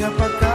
siapakah ku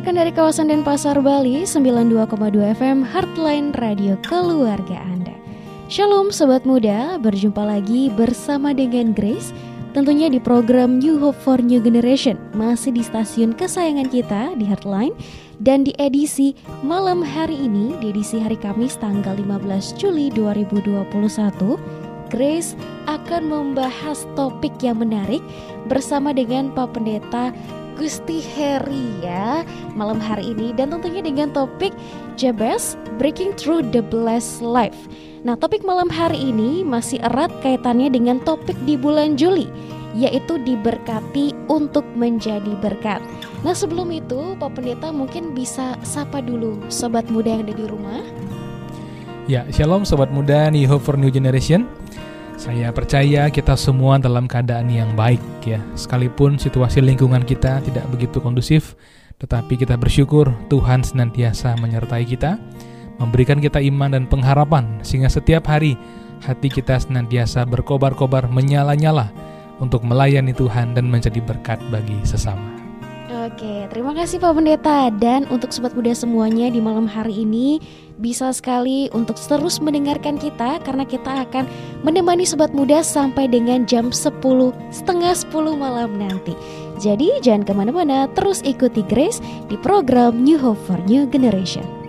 Disiarkan dari kawasan Denpasar, Bali, 92,2 FM Heartline Radio Keluarga Anda. Shalom Sobat Muda, berjumpa lagi bersama dengan Grace Tentunya di program New Hope for New Generation Masih di stasiun kesayangan kita di Heartline Dan di edisi malam hari ini, di edisi hari Kamis tanggal 15 Juli 2021 Grace akan membahas topik yang menarik bersama dengan Pak Pendeta Gusti Heri ya malam hari ini dan tentunya dengan topik Jabez Breaking Through the Blessed Life. Nah topik malam hari ini masih erat kaitannya dengan topik di bulan Juli yaitu diberkati untuk menjadi berkat. Nah sebelum itu Pak Pendeta mungkin bisa sapa dulu sobat muda yang ada di rumah. Ya, shalom sobat muda New Hope for New Generation. Saya percaya kita semua dalam keadaan yang baik ya. Sekalipun situasi lingkungan kita tidak begitu kondusif, tetapi kita bersyukur Tuhan senantiasa menyertai kita, memberikan kita iman dan pengharapan sehingga setiap hari hati kita senantiasa berkobar-kobar menyala-nyala untuk melayani Tuhan dan menjadi berkat bagi sesama. Oke, terima kasih Pak Pendeta dan untuk sobat muda semuanya di malam hari ini bisa sekali untuk terus mendengarkan kita karena kita akan menemani sobat muda sampai dengan jam 10 setengah 10 malam nanti. Jadi jangan ke mana-mana, terus ikuti Grace di program New Hope for New Generation.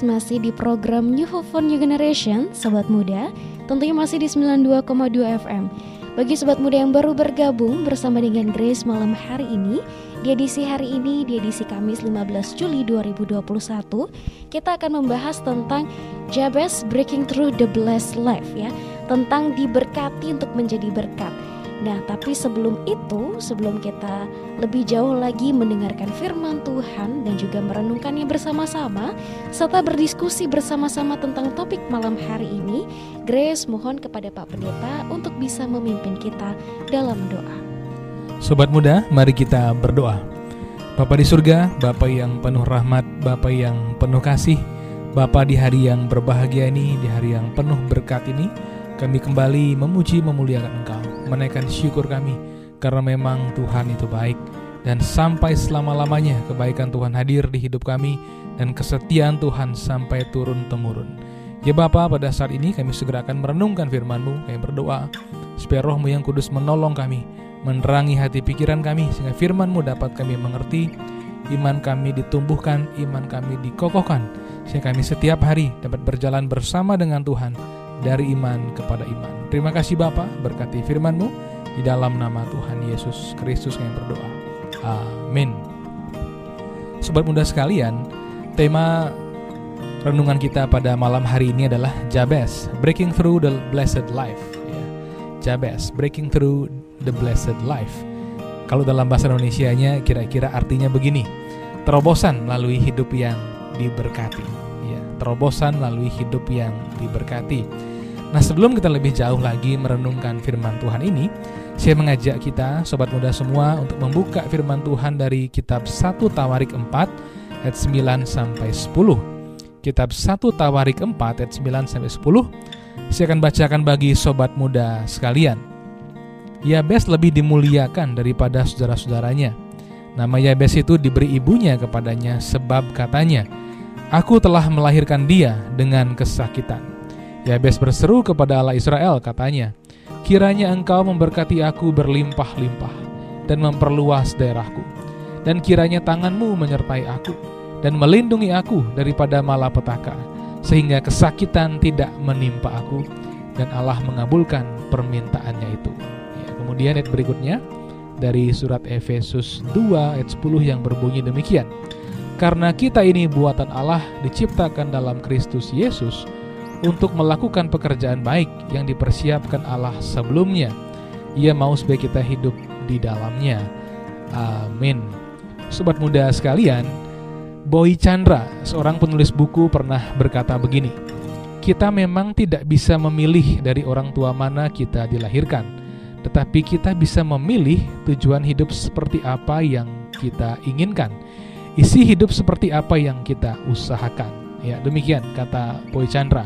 Masih di program New Hope for New Generation Sobat Muda Tentunya masih di 92,2 FM Bagi Sobat Muda yang baru bergabung bersama dengan Grace malam hari ini Di edisi hari ini, di edisi Kamis 15 Juli 2021 Kita akan membahas tentang Jabez Breaking Through the Blessed Life ya. Tentang diberkati untuk menjadi berkat Nah, tapi sebelum itu, sebelum kita lebih jauh lagi mendengarkan firman Tuhan dan juga merenungkannya bersama-sama, serta berdiskusi bersama-sama tentang topik malam hari ini, Grace mohon kepada Pak Pendeta untuk bisa memimpin kita dalam doa. Sobat muda, mari kita berdoa. Bapa di surga, Bapa yang penuh rahmat, Bapa yang penuh kasih, Bapa di hari yang berbahagia ini, di hari yang penuh berkat ini, kami kembali memuji memuliakan Engkau, menaikkan syukur kami karena memang Tuhan itu baik dan sampai selama-lamanya kebaikan Tuhan hadir di hidup kami dan kesetiaan Tuhan sampai turun temurun. Ya Bapa, pada saat ini kami segera akan merenungkan firman-Mu, kami berdoa supaya rohmu yang kudus menolong kami, menerangi hati pikiran kami sehingga firman-Mu dapat kami mengerti, iman kami ditumbuhkan, iman kami dikokohkan, sehingga kami setiap hari dapat berjalan bersama dengan Tuhan dari iman kepada iman. Terima kasih Bapa, berkati firman-Mu di dalam nama Tuhan Yesus Kristus yang berdoa. Amin. Sobat muda sekalian, tema renungan kita pada malam hari ini adalah Jabez, Breaking Through the Blessed Life. Ya. Jabez, Breaking Through the Blessed Life. Kalau dalam bahasa Indonesia-nya kira-kira artinya begini, terobosan melalui hidup yang diberkati. Ya, terobosan melalui hidup yang diberkati. Nah sebelum kita lebih jauh lagi merenungkan firman Tuhan ini, saya mengajak kita, sobat muda semua, untuk membuka firman Tuhan dari kitab 1 Tawarik 4 ayat 9 sampai 10. Kitab 1 Tawarik 4 ayat 9 sampai 10. Saya akan bacakan bagi sobat muda sekalian. Yabes lebih dimuliakan daripada saudara-saudaranya. Nama Yabes itu diberi ibunya kepadanya sebab katanya, Aku telah melahirkan dia dengan kesakitan. Yabes berseru kepada Allah Israel katanya, Kiranya engkau memberkati aku berlimpah-limpah dan memperluas daerahku. Dan kiranya tanganmu menyertai aku dan melindungi aku daripada malapetaka, sehingga kesakitan tidak menimpa aku dan Allah mengabulkan permintaannya itu. Ya, kemudian ayat berikutnya dari surat Efesus 2 ayat 10 yang berbunyi demikian. Karena kita ini buatan Allah diciptakan dalam Kristus Yesus untuk melakukan pekerjaan baik yang dipersiapkan Allah sebelumnya. Ia mau supaya kita hidup di dalamnya. Amin. Sobat muda sekalian, Boy Chandra, seorang penulis buku pernah berkata begini, kita memang tidak bisa memilih dari orang tua mana kita dilahirkan, tetapi kita bisa memilih tujuan hidup seperti apa yang kita inginkan, isi hidup seperti apa yang kita usahakan. Ya, demikian kata Boy Chandra.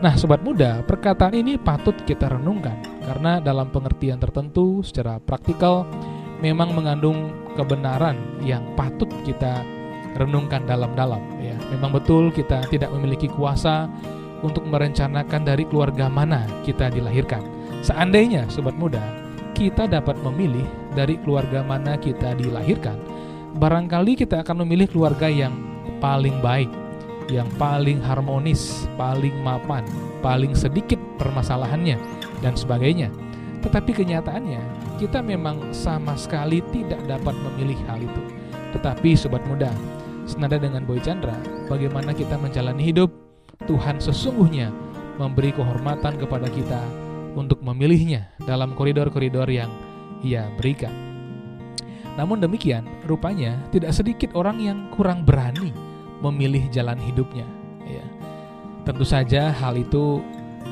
Nah, sobat muda, perkataan ini patut kita renungkan karena dalam pengertian tertentu secara praktikal memang mengandung kebenaran yang patut kita renungkan dalam-dalam ya. Memang betul kita tidak memiliki kuasa untuk merencanakan dari keluarga mana kita dilahirkan. Seandainya sobat muda, kita dapat memilih dari keluarga mana kita dilahirkan, barangkali kita akan memilih keluarga yang paling baik yang paling harmonis, paling mapan, paling sedikit permasalahannya, dan sebagainya. Tetapi kenyataannya, kita memang sama sekali tidak dapat memilih hal itu. Tetapi sobat muda, senada dengan Boy Chandra, bagaimana kita menjalani hidup, Tuhan sesungguhnya memberi kehormatan kepada kita untuk memilihnya dalam koridor-koridor yang ia berikan. Namun demikian, rupanya tidak sedikit orang yang kurang berani memilih jalan hidupnya. Ya. Tentu saja hal itu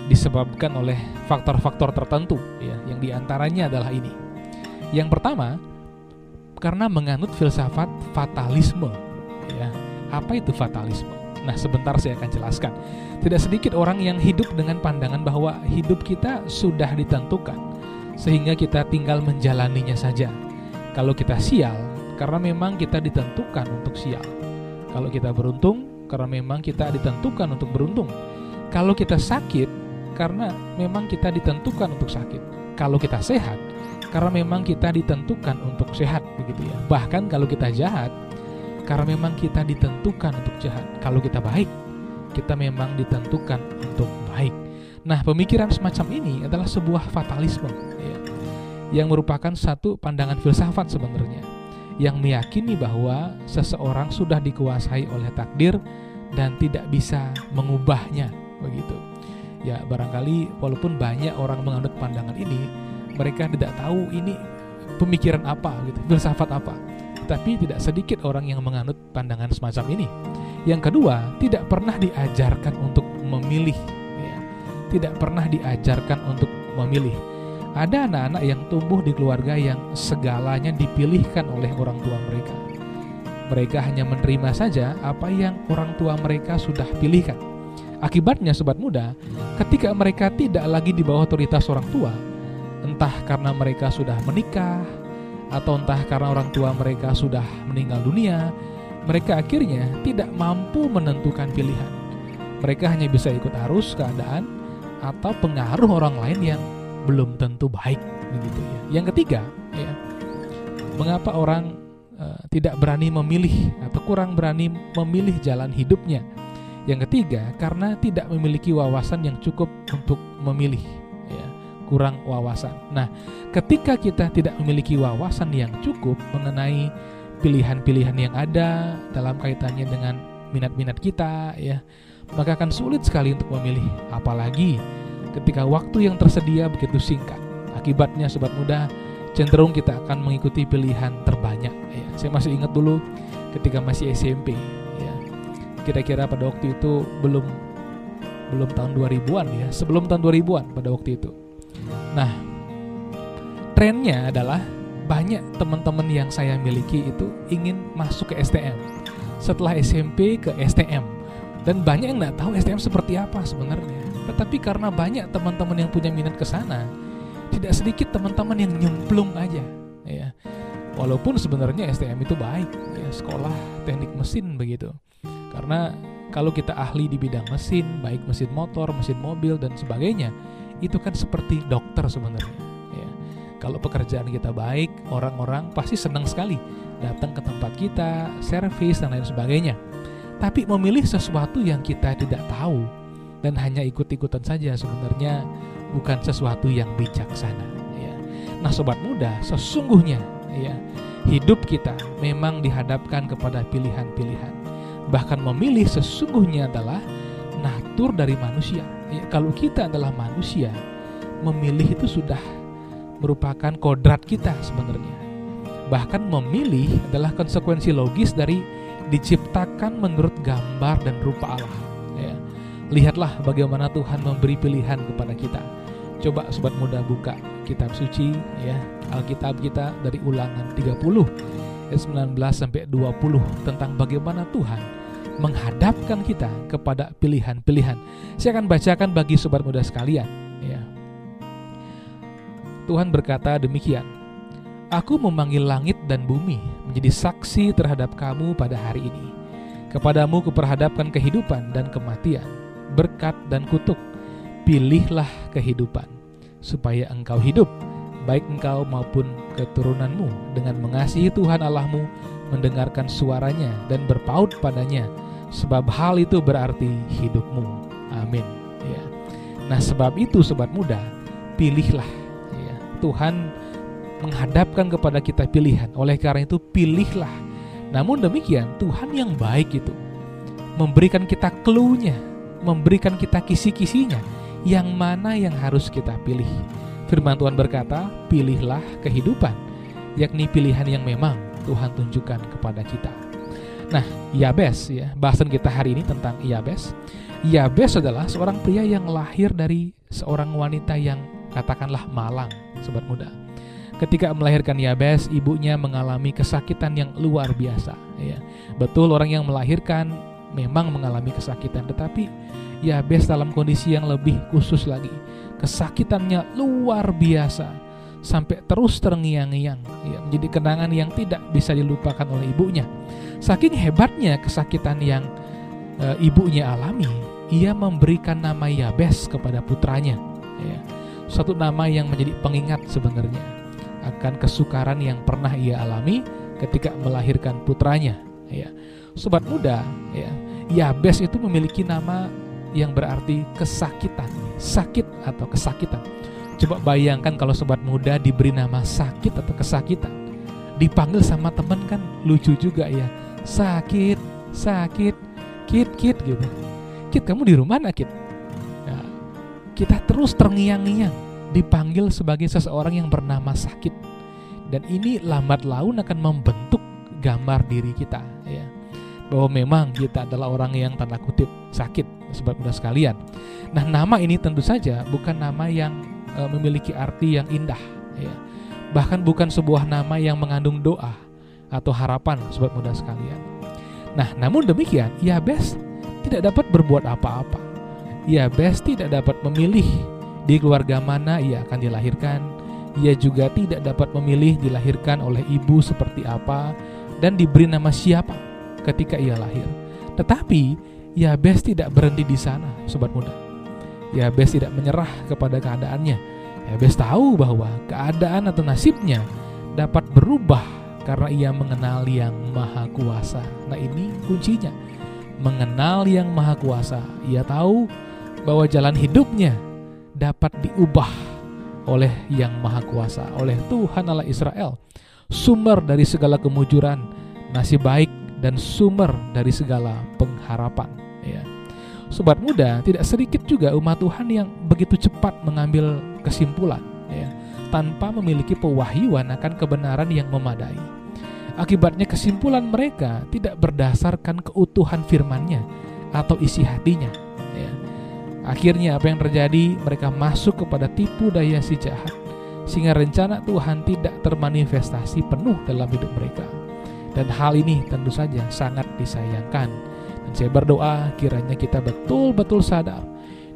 disebabkan oleh faktor-faktor tertentu, ya, yang di antaranya adalah ini. Yang pertama, karena menganut filsafat fatalisme. Ya. Apa itu fatalisme? Nah, sebentar saya akan jelaskan. Tidak sedikit orang yang hidup dengan pandangan bahwa hidup kita sudah ditentukan, sehingga kita tinggal menjalaninya saja. Kalau kita sial, karena memang kita ditentukan untuk sial. Kalau kita beruntung, karena memang kita ditentukan untuk beruntung. Kalau kita sakit, karena memang kita ditentukan untuk sakit. Kalau kita sehat, karena memang kita ditentukan untuk sehat begitu ya. Bahkan kalau kita jahat, Karena memang kita ditentukan untuk jahat. Kalau kita baik, kita memang ditentukan untuk baik. Nah, pemikiran semacam ini adalah sebuah fatalisme ya, yang merupakan satu pandangan filsafat sebenarnya yang meyakini bahwa seseorang sudah dikuasai oleh takdir dan tidak bisa mengubahnya begitu. Ya, barangkali walaupun banyak orang menganut pandangan ini, mereka tidak tahu ini pemikiran apa gitu, filsafat apa tapi tidak sedikit orang yang menganut pandangan semacam ini. Yang kedua, tidak pernah diajarkan untuk memilih, ya. tidak pernah diajarkan untuk memilih. Ada anak-anak yang tumbuh di keluarga yang segalanya dipilihkan oleh orang tua mereka. Mereka hanya menerima saja apa yang orang tua mereka sudah pilihkan. Akibatnya, sobat muda, ketika mereka tidak lagi di bawah otoritas orang tua, entah karena mereka sudah menikah, atau entah karena orang tua mereka sudah meninggal dunia, mereka akhirnya tidak mampu menentukan pilihan. Mereka hanya bisa ikut arus keadaan atau pengaruh orang lain yang belum tentu baik begitu ya. Yang ketiga, ya. Mengapa orang uh, tidak berani memilih atau kurang berani memilih jalan hidupnya? Yang ketiga, karena tidak memiliki wawasan yang cukup untuk memilih kurang wawasan. Nah, ketika kita tidak memiliki wawasan yang cukup mengenai pilihan-pilihan yang ada dalam kaitannya dengan minat-minat kita ya, maka akan sulit sekali untuk memilih apalagi ketika waktu yang tersedia begitu singkat. Akibatnya sobat muda cenderung kita akan mengikuti pilihan terbanyak ya. Saya masih ingat dulu ketika masih SMP ya. Kira-kira pada waktu itu belum belum tahun 2000-an ya, sebelum tahun 2000-an pada waktu itu Nah, trennya adalah banyak teman-teman yang saya miliki itu ingin masuk ke STM. Setelah SMP ke STM. Dan banyak yang nggak tahu STM seperti apa sebenarnya. Tetapi karena banyak teman-teman yang punya minat ke sana, tidak sedikit teman-teman yang nyemplung aja, ya. Walaupun sebenarnya STM itu baik, ya, sekolah teknik mesin begitu. Karena kalau kita ahli di bidang mesin, baik mesin motor, mesin mobil dan sebagainya, itu kan seperti dokter sebenarnya. Ya. Kalau pekerjaan kita baik, orang-orang pasti senang sekali datang ke tempat kita, servis dan lain sebagainya. Tapi memilih sesuatu yang kita tidak tahu dan hanya ikut-ikutan saja sebenarnya bukan sesuatu yang bijaksana. Ya. Nah, sobat muda, sesungguhnya ya hidup kita memang dihadapkan kepada pilihan-pilihan. Bahkan memilih sesungguhnya adalah natur dari manusia ya, kalau kita adalah manusia, memilih itu sudah merupakan kodrat kita sebenarnya. Bahkan memilih adalah konsekuensi logis dari diciptakan menurut gambar dan rupa Allah. Lihatlah bagaimana Tuhan memberi pilihan kepada kita. Coba sobat muda buka kitab suci ya, Alkitab kita dari Ulangan 30 ayat 19 sampai 20 tentang bagaimana Tuhan menghadapkan kita kepada pilihan-pilihan. Saya akan bacakan bagi sobat muda sekalian. Ya. Tuhan berkata demikian, Aku memanggil langit dan bumi menjadi saksi terhadap kamu pada hari ini. Kepadamu kuperhadapkan kehidupan dan kematian, berkat dan kutuk. Pilihlah kehidupan, supaya engkau hidup, baik engkau maupun keturunanmu, dengan mengasihi Tuhan Allahmu, mendengarkan suaranya dan berpaut padanya, sebab hal itu berarti hidupmu. Amin. Ya. Nah, sebab itu sobat muda, pilihlah ya. Tuhan menghadapkan kepada kita pilihan. Oleh karena itu pilihlah. Namun demikian, Tuhan yang baik itu memberikan kita clue-nya, memberikan kita kisi-kisinya yang mana yang harus kita pilih. Firman Tuhan berkata, "Pilihlah kehidupan," yakni pilihan yang memang Tuhan tunjukkan kepada kita. Nah, Yabes ya, bahasan kita hari ini tentang Yabes. Yabes adalah seorang pria yang lahir dari seorang wanita yang katakanlah malang, sobat muda. Ketika melahirkan Yabes, ibunya mengalami kesakitan yang luar biasa. Ya, betul orang yang melahirkan memang mengalami kesakitan, tetapi Yabes dalam kondisi yang lebih khusus lagi. Kesakitannya luar biasa sampai terus terngiang-ngiang, ya, menjadi kenangan yang tidak bisa dilupakan oleh ibunya. Saking hebatnya kesakitan yang e, ibunya alami, ia memberikan nama Yabes kepada putranya. Ya. Suatu nama yang menjadi pengingat sebenarnya akan kesukaran yang pernah ia alami ketika melahirkan putranya. ya. Sobat muda, ya. Yabes itu memiliki nama yang berarti kesakitan, sakit atau kesakitan. Coba bayangkan kalau sobat muda diberi nama sakit atau kesakitan. Dipanggil sama teman kan lucu juga ya. Sakit, sakit, kit, kit gitu. Kit kamu di rumah nak kit? Nah, kita terus terngiang-ngiang dipanggil sebagai seseorang yang bernama sakit. Dan ini lambat laun akan membentuk gambar diri kita. Bahwa memang kita adalah orang yang tanda kutip sakit sebab mudah sekalian. Nah, nama ini tentu saja bukan nama yang e, memiliki arti yang indah ya. Bahkan bukan sebuah nama yang mengandung doa atau harapan sebab mudah sekalian. Nah, namun demikian, Yabes tidak dapat berbuat apa-apa. Yabes tidak dapat memilih di keluarga mana ia akan dilahirkan. Ia juga tidak dapat memilih dilahirkan oleh ibu seperti apa dan diberi nama siapa ketika ia lahir. Tetapi Yabes tidak berhenti di sana, sobat muda. Yabes tidak menyerah kepada keadaannya. Yabes tahu bahwa keadaan atau nasibnya dapat berubah karena ia mengenal yang maha kuasa. Nah ini kuncinya mengenal yang Maha Kuasa. Ia tahu bahwa jalan hidupnya dapat diubah oleh yang Maha Kuasa, oleh Tuhan Allah Israel, sumber dari segala kemujuran, nasib baik dan sumber dari segala pengharapan. Ya. Sobat muda, tidak sedikit juga umat Tuhan yang begitu cepat mengambil kesimpulan, ya, tanpa memiliki pewahyuan akan kebenaran yang memadai. Akibatnya kesimpulan mereka tidak berdasarkan keutuhan firmannya atau isi hatinya. Ya. Akhirnya apa yang terjadi? Mereka masuk kepada tipu daya si jahat sehingga rencana Tuhan tidak termanifestasi penuh dalam hidup mereka. Dan hal ini tentu saja sangat disayangkan. Dan saya berdoa kiranya kita betul-betul sadar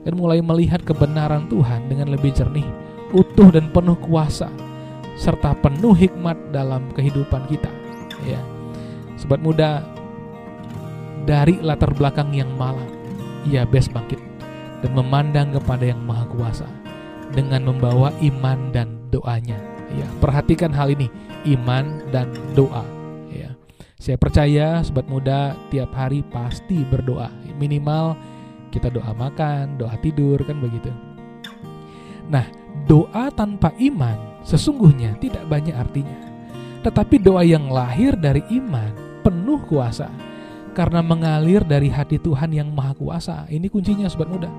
dan mulai melihat kebenaran Tuhan dengan lebih jernih, utuh dan penuh kuasa serta penuh hikmat dalam kehidupan kita ya. Sobat muda dari latar belakang yang malam, ia bes bangkit dan memandang kepada yang maha kuasa dengan membawa iman dan doanya. Ya, perhatikan hal ini, iman dan doa. Ya. Saya percaya sobat muda tiap hari pasti berdoa. Minimal kita doa makan, doa tidur kan begitu. Nah, doa tanpa iman sesungguhnya tidak banyak artinya tetapi doa yang lahir dari iman penuh kuasa karena mengalir dari hati Tuhan yang maha kuasa. Ini kuncinya sobat muda.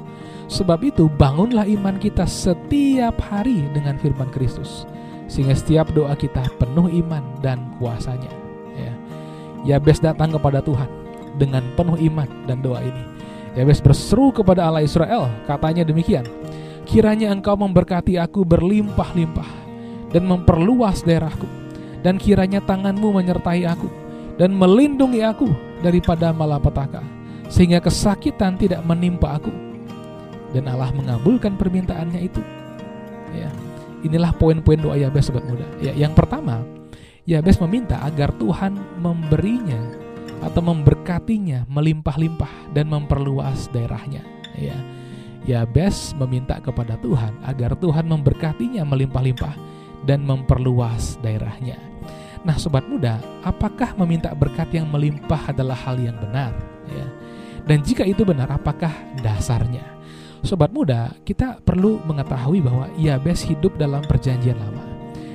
Sebab itu bangunlah iman kita setiap hari dengan firman Kristus. Sehingga setiap doa kita penuh iman dan kuasanya. Ya. Yabes datang kepada Tuhan dengan penuh iman dan doa ini. Yabes berseru kepada Allah Israel, katanya demikian. Kiranya engkau memberkati aku berlimpah-limpah dan memperluas daerahku dan kiranya tanganmu menyertai aku dan melindungi aku daripada malapetaka sehingga kesakitan tidak menimpa aku dan Allah mengabulkan permintaannya itu ya inilah poin-poin doa Yabes sobat muda ya yang pertama Yabes meminta agar Tuhan memberinya atau memberkatinya melimpah-limpah dan memperluas daerahnya ya Yabes meminta kepada Tuhan agar Tuhan memberkatinya melimpah-limpah dan memperluas daerahnya Nah, sobat muda, apakah meminta berkat yang melimpah adalah hal yang benar? Ya. Dan jika itu benar, apakah dasarnya? Sobat muda, kita perlu mengetahui bahwa Yabes hidup dalam perjanjian lama.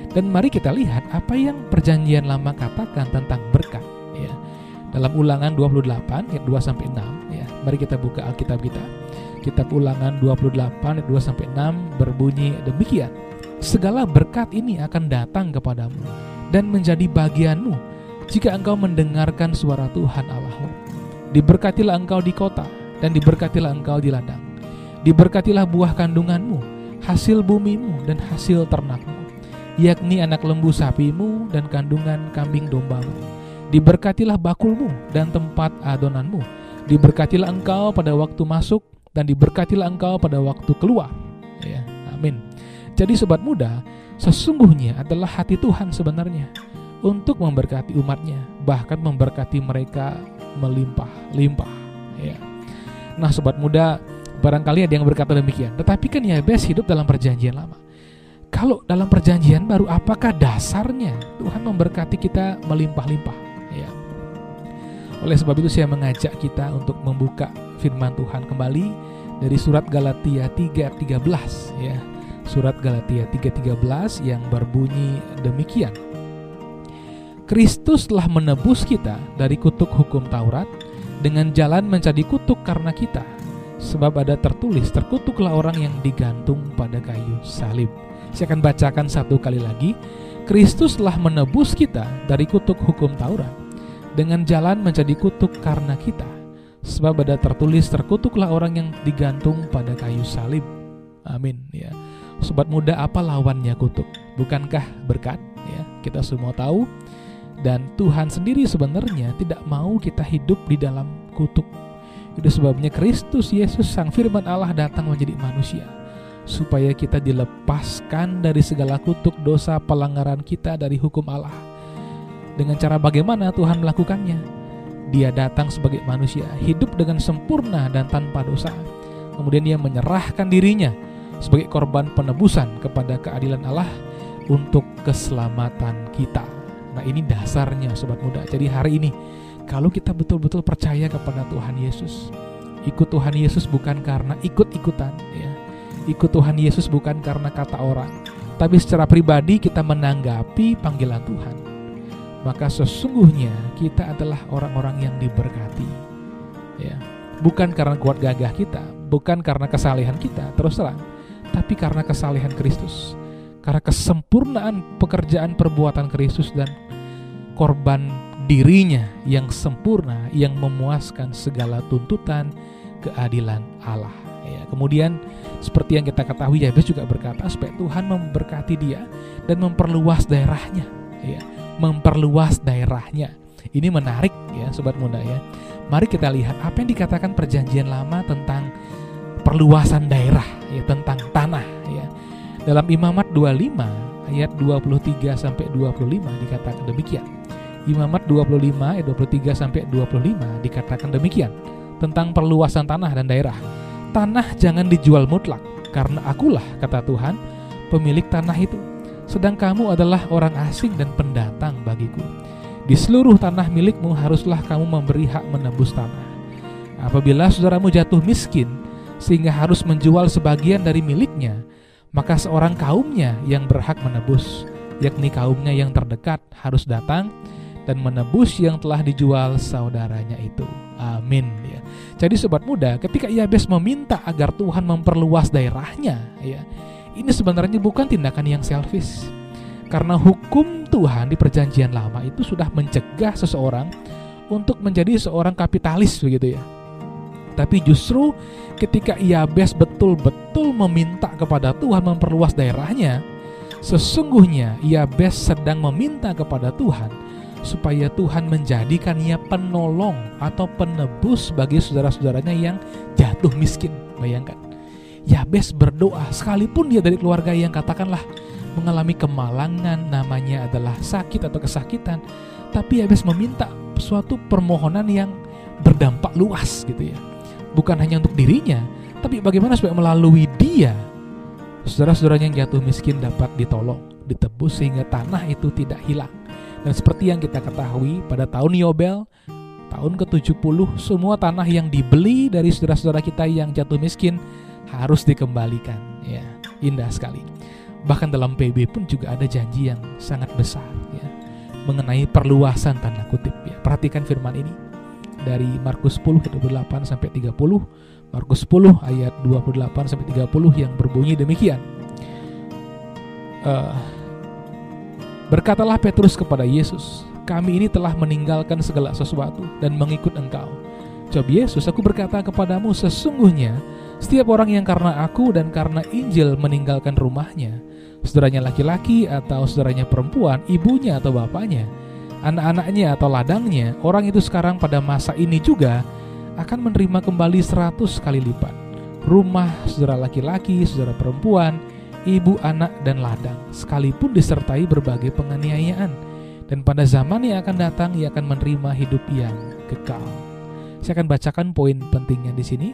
Dan mari kita lihat apa yang perjanjian lama katakan tentang berkat. Ya. Dalam ulangan 28 ayat 2 sampai 6 ya. Mari kita buka Alkitab kita. Kitab Ulangan 28 ayat 2 sampai 6 berbunyi demikian. Segala berkat ini akan datang kepadamu dan menjadi bagianmu jika engkau mendengarkan suara Tuhan Allahmu. Diberkatilah engkau di kota dan diberkatilah engkau di ladang. Diberkatilah buah kandunganmu, hasil bumimu dan hasil ternakmu, yakni anak lembu sapimu dan kandungan kambing dombamu. Diberkatilah bakulmu dan tempat adonanmu. Diberkatilah engkau pada waktu masuk dan diberkatilah engkau pada waktu keluar. Ya, amin. Jadi sobat muda, sesungguhnya adalah hati Tuhan sebenarnya untuk memberkati umatnya, bahkan memberkati mereka melimpah-limpah. Ya. Nah, sobat muda, barangkali ada yang berkata demikian. Tetapi kan Yabes hidup dalam perjanjian lama. Kalau dalam perjanjian baru, apakah dasarnya Tuhan memberkati kita melimpah-limpah? Ya. Oleh sebab itu saya mengajak kita untuk membuka firman Tuhan kembali dari surat Galatia 3:13 ya. Surat Galatia 3:13 yang berbunyi demikian. Kristus telah menebus kita dari kutuk hukum Taurat dengan jalan menjadi kutuk karena kita. Sebab ada tertulis, terkutuklah orang yang digantung pada kayu salib. Saya akan bacakan satu kali lagi. Kristus telah menebus kita dari kutuk hukum Taurat dengan jalan menjadi kutuk karena kita. Sebab ada tertulis, terkutuklah orang yang digantung pada kayu salib. Amin. Ya, sobat muda, apa lawannya kutuk? Bukankah berkat? Ya, kita semua tahu. Dan Tuhan sendiri sebenarnya tidak mau kita hidup di dalam kutuk itu sebabnya Kristus Yesus Sang Firman Allah datang menjadi manusia supaya kita dilepaskan dari segala kutuk dosa pelanggaran kita dari hukum Allah. Dengan cara bagaimana Tuhan melakukannya? Dia datang sebagai manusia, hidup dengan sempurna dan tanpa dosa. Kemudian dia menyerahkan dirinya sebagai korban penebusan kepada keadilan Allah untuk keselamatan kita. Nah, ini dasarnya sobat muda. Jadi hari ini kalau kita betul-betul percaya kepada Tuhan Yesus, ikut Tuhan Yesus bukan karena ikut-ikutan, ya. Ikut Tuhan Yesus bukan karena kata orang, tapi secara pribadi kita menanggapi panggilan Tuhan. Maka sesungguhnya kita adalah orang-orang yang diberkati. Ya. Bukan karena kuat gagah kita, bukan karena kesalehan kita, terus terang, tapi karena kesalehan Kristus. Karena kesempurnaan pekerjaan perbuatan Kristus dan korban dirinya yang sempurna yang memuaskan segala tuntutan keadilan Allah. Ya, kemudian seperti yang kita ketahui Yabes juga berkata supaya Tuhan memberkati dia dan memperluas daerahnya, ya, memperluas daerahnya. Ini menarik ya sobat muda ya. Mari kita lihat apa yang dikatakan perjanjian lama tentang perluasan daerah ya tentang tanah ya. Dalam Imamat 25 ayat 23 sampai 25 dikatakan demikian. Imamat 25 ayat 23 sampai 25 dikatakan demikian tentang perluasan tanah dan daerah. Tanah jangan dijual mutlak karena akulah kata Tuhan pemilik tanah itu. Sedang kamu adalah orang asing dan pendatang bagiku. Di seluruh tanah milikmu haruslah kamu memberi hak menebus tanah. Apabila saudaramu jatuh miskin sehingga harus menjual sebagian dari miliknya, maka seorang kaumnya yang berhak menebus, yakni kaumnya yang terdekat harus datang dan menebus yang telah dijual saudaranya itu. Amin ya. Jadi sobat muda, ketika Yabes meminta agar Tuhan memperluas daerahnya, ya. Ini sebenarnya bukan tindakan yang selfish. Karena hukum Tuhan di perjanjian lama itu sudah mencegah seseorang untuk menjadi seorang kapitalis begitu ya. Tapi justru ketika Yabes betul-betul meminta kepada Tuhan memperluas daerahnya, sesungguhnya Yabes sedang meminta kepada Tuhan supaya Tuhan menjadikannya penolong atau penebus bagi saudara-saudaranya yang jatuh miskin. Bayangkan, Yabes berdoa sekalipun dia dari keluarga yang katakanlah mengalami kemalangan, namanya adalah sakit atau kesakitan, tapi Yabes meminta suatu permohonan yang berdampak luas gitu ya. Bukan hanya untuk dirinya, tapi bagaimana supaya melalui dia saudara-saudaranya yang jatuh miskin dapat ditolong, ditebus sehingga tanah itu tidak hilang dan seperti yang kita ketahui pada tahun Yobel, tahun ke-70 semua tanah yang dibeli dari saudara-saudara kita yang jatuh miskin harus dikembalikan. Ya, indah sekali. Bahkan dalam PB pun juga ada janji yang sangat besar ya mengenai perluasan tanda kutip ya. Perhatikan firman ini dari Markus 10 ayat 28 sampai 30. Markus 10 ayat 28 sampai 30 yang berbunyi demikian. Uh, Berkatalah Petrus kepada Yesus, kami ini telah meninggalkan segala sesuatu dan mengikut engkau. Jawab Yesus, aku berkata kepadamu sesungguhnya setiap orang yang karena aku dan karena Injil meninggalkan rumahnya, saudaranya laki-laki atau saudaranya perempuan, ibunya atau bapaknya, anak-anaknya atau ladangnya, orang itu sekarang pada masa ini juga akan menerima kembali seratus kali lipat. Rumah saudara laki-laki, saudara perempuan, ibu, anak, dan ladang, sekalipun disertai berbagai penganiayaan. Dan pada zaman yang akan datang, ia akan menerima hidup yang kekal. Saya akan bacakan poin pentingnya di sini.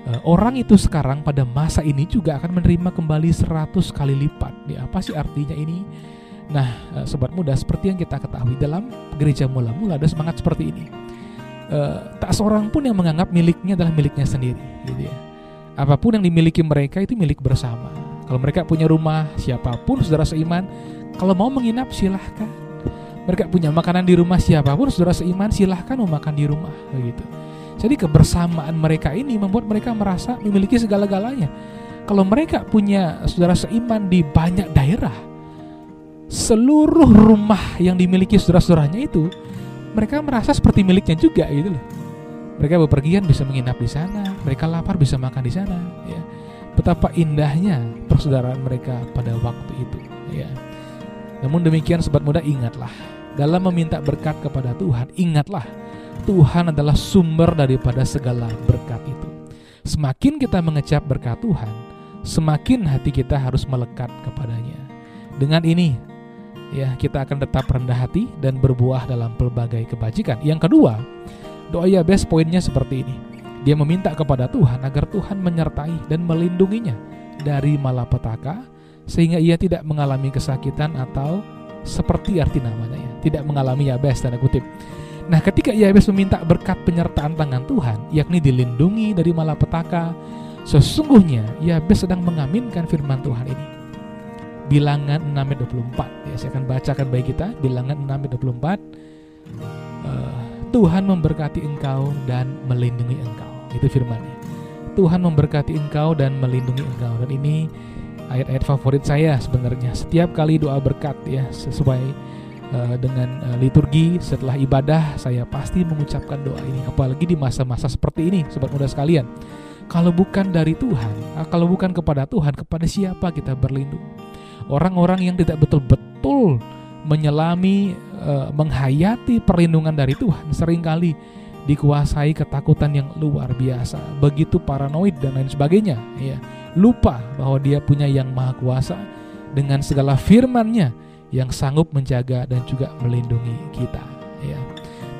Eh, orang itu sekarang pada masa ini juga akan menerima kembali 100 kali lipat. Ya, apa sih artinya ini? Nah, eh, sobat muda, seperti yang kita ketahui dalam gereja mula-mula ada semangat seperti ini. Uh, tak seorang pun yang menganggap miliknya adalah miliknya sendiri, gitu ya. Apa pun yang dimiliki mereka itu milik bersama. Kalau mereka punya rumah, siapa pun saudara seiman, kalau mau menginap silahkan. Mereka punya makanan di rumah siapa pun saudara seiman silahkan mau makan di rumah, begitu. Jadi kebersamaan mereka ini membuat mereka merasa memiliki segala-galanya. Kalau mereka punya saudara seiman di banyak daerah, seluruh rumah yang dimiliki saudara-saudaranya itu mereka merasa seperti miliknya juga gitu loh. Mereka bepergian bisa menginap di sana, mereka lapar bisa makan di sana, ya. Betapa indahnya persaudaraan mereka pada waktu itu, ya. Namun demikian sobat muda ingatlah, dalam meminta berkat kepada Tuhan, ingatlah Tuhan adalah sumber daripada segala berkat itu. Semakin kita mengecap berkat Tuhan, semakin hati kita harus melekat kepadanya. Dengan ini, ya kita akan tetap rendah hati dan berbuah dalam pelbagai kebajikan. Yang kedua, doa Yabes poinnya seperti ini. Dia meminta kepada Tuhan agar Tuhan menyertai dan melindunginya dari malapetaka sehingga ia tidak mengalami kesakitan atau seperti arti namanya ya, tidak mengalami Yabes tanda kutip. Nah, ketika Yabes meminta berkat penyertaan tangan Tuhan, yakni dilindungi dari malapetaka, sesungguhnya Yabes sedang mengaminkan firman Tuhan ini. Bilangan 6 ayat 24 ya saya akan bacakan bagi kita. Bilangan 6 ayat 24 uh, Tuhan memberkati engkau dan melindungi engkau itu firmannya. Tuhan memberkati engkau dan melindungi engkau. Dan ini ayat-ayat favorit saya sebenarnya. Setiap kali doa berkat ya sesuai uh, dengan uh, liturgi setelah ibadah saya pasti mengucapkan doa ini. Apalagi di masa-masa seperti ini sobat muda sekalian. Kalau bukan dari Tuhan, kalau bukan kepada Tuhan, kepada siapa kita berlindung? orang-orang yang tidak betul-betul menyelami uh, menghayati perlindungan dari Tuhan sering kali dikuasai ketakutan yang luar biasa. Begitu paranoid dan lain sebagainya. Ya lupa bahwa dia punya yang maha kuasa dengan segala firman-Nya yang sanggup menjaga dan juga melindungi kita. Ya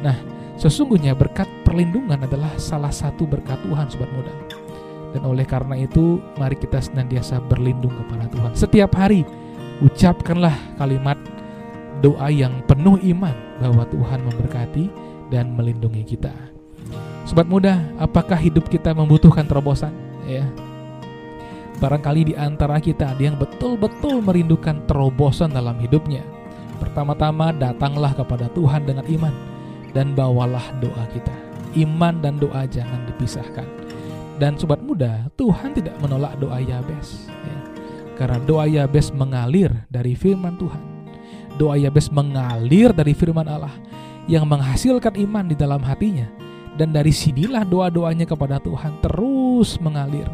nah sesungguhnya berkat perlindungan adalah salah satu berkat Tuhan sobat muda. Dan oleh karena itu mari kita senantiasa berlindung kepada Tuhan. Setiap hari ucapkanlah kalimat doa yang penuh iman bahwa Tuhan memberkati dan melindungi kita. Sobat muda, apakah hidup kita membutuhkan terobosan? Ya. Barangkali di antara kita ada yang betul-betul merindukan terobosan dalam hidupnya. Pertama-tama datanglah kepada Tuhan dengan iman dan bawalah doa kita. Iman dan doa jangan dipisahkan. Dan sobat muda, Tuhan tidak menolak doa Yabes. Ya. Karena doa Yabes mengalir dari firman Tuhan. Doa Yabes mengalir dari firman Allah yang menghasilkan iman di dalam hatinya. Dan dari sinilah doa-doanya kepada Tuhan terus mengalir.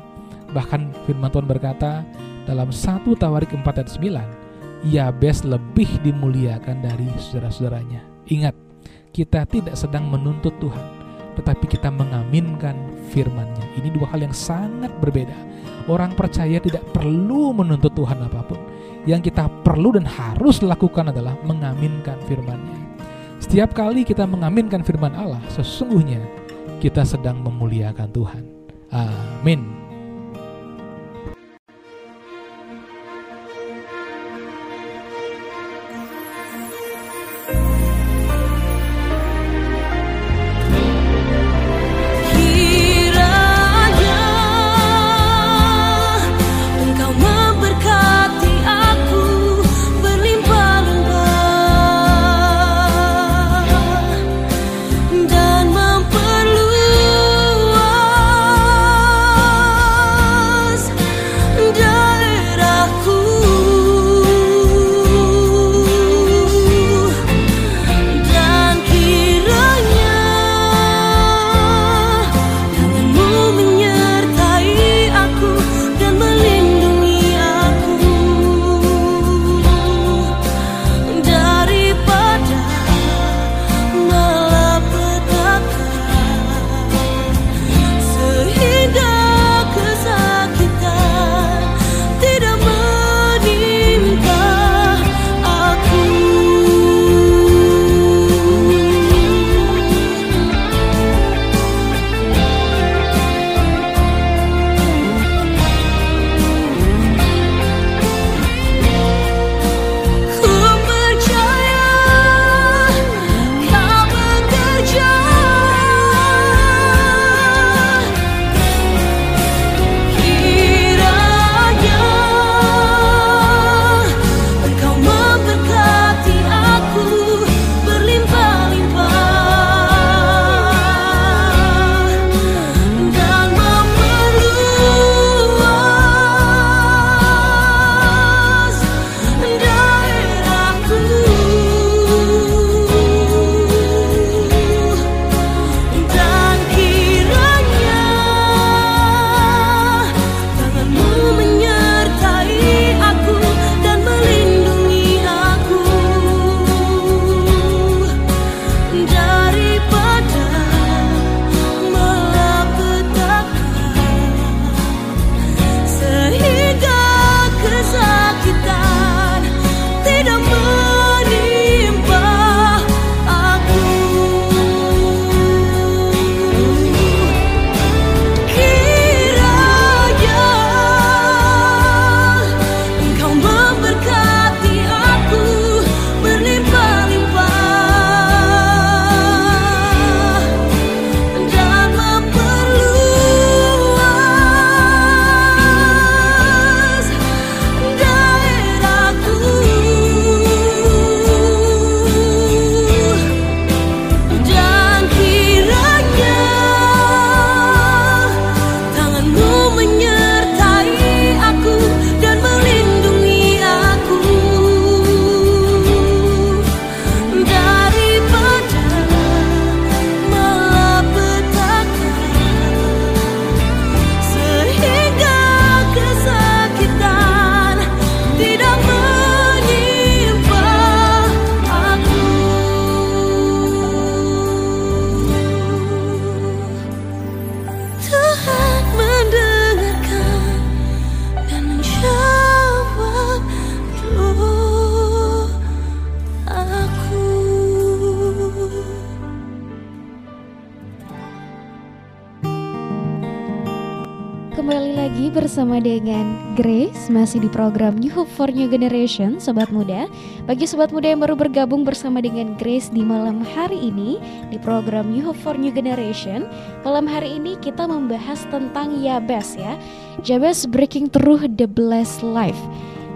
Bahkan firman Tuhan berkata dalam 1 Tawarik 4 ayat 9, Yabes lebih dimuliakan dari saudara-saudaranya. Ingat, kita tidak sedang menuntut Tuhan, tetapi kita mengaminkan firman-Nya. Ini dua hal yang sangat berbeda. Orang percaya tidak perlu menuntut Tuhan apa pun. Yang kita perlu dan harus lakukan adalah mengaminkan firman-Nya. Setiap kali kita mengaminkan firman Allah, sesungguhnya kita sedang memuliakan Tuhan. Amin. Masih di program New Hope for New Generation Sobat Muda. Bagi Sobat Muda yang baru bergabung bersama dengan Grace di malam hari ini Di program New Hope for New Generation Malam hari ini kita membahas tentang Yabes ya. Jabez Breaking Through the Blessed Life.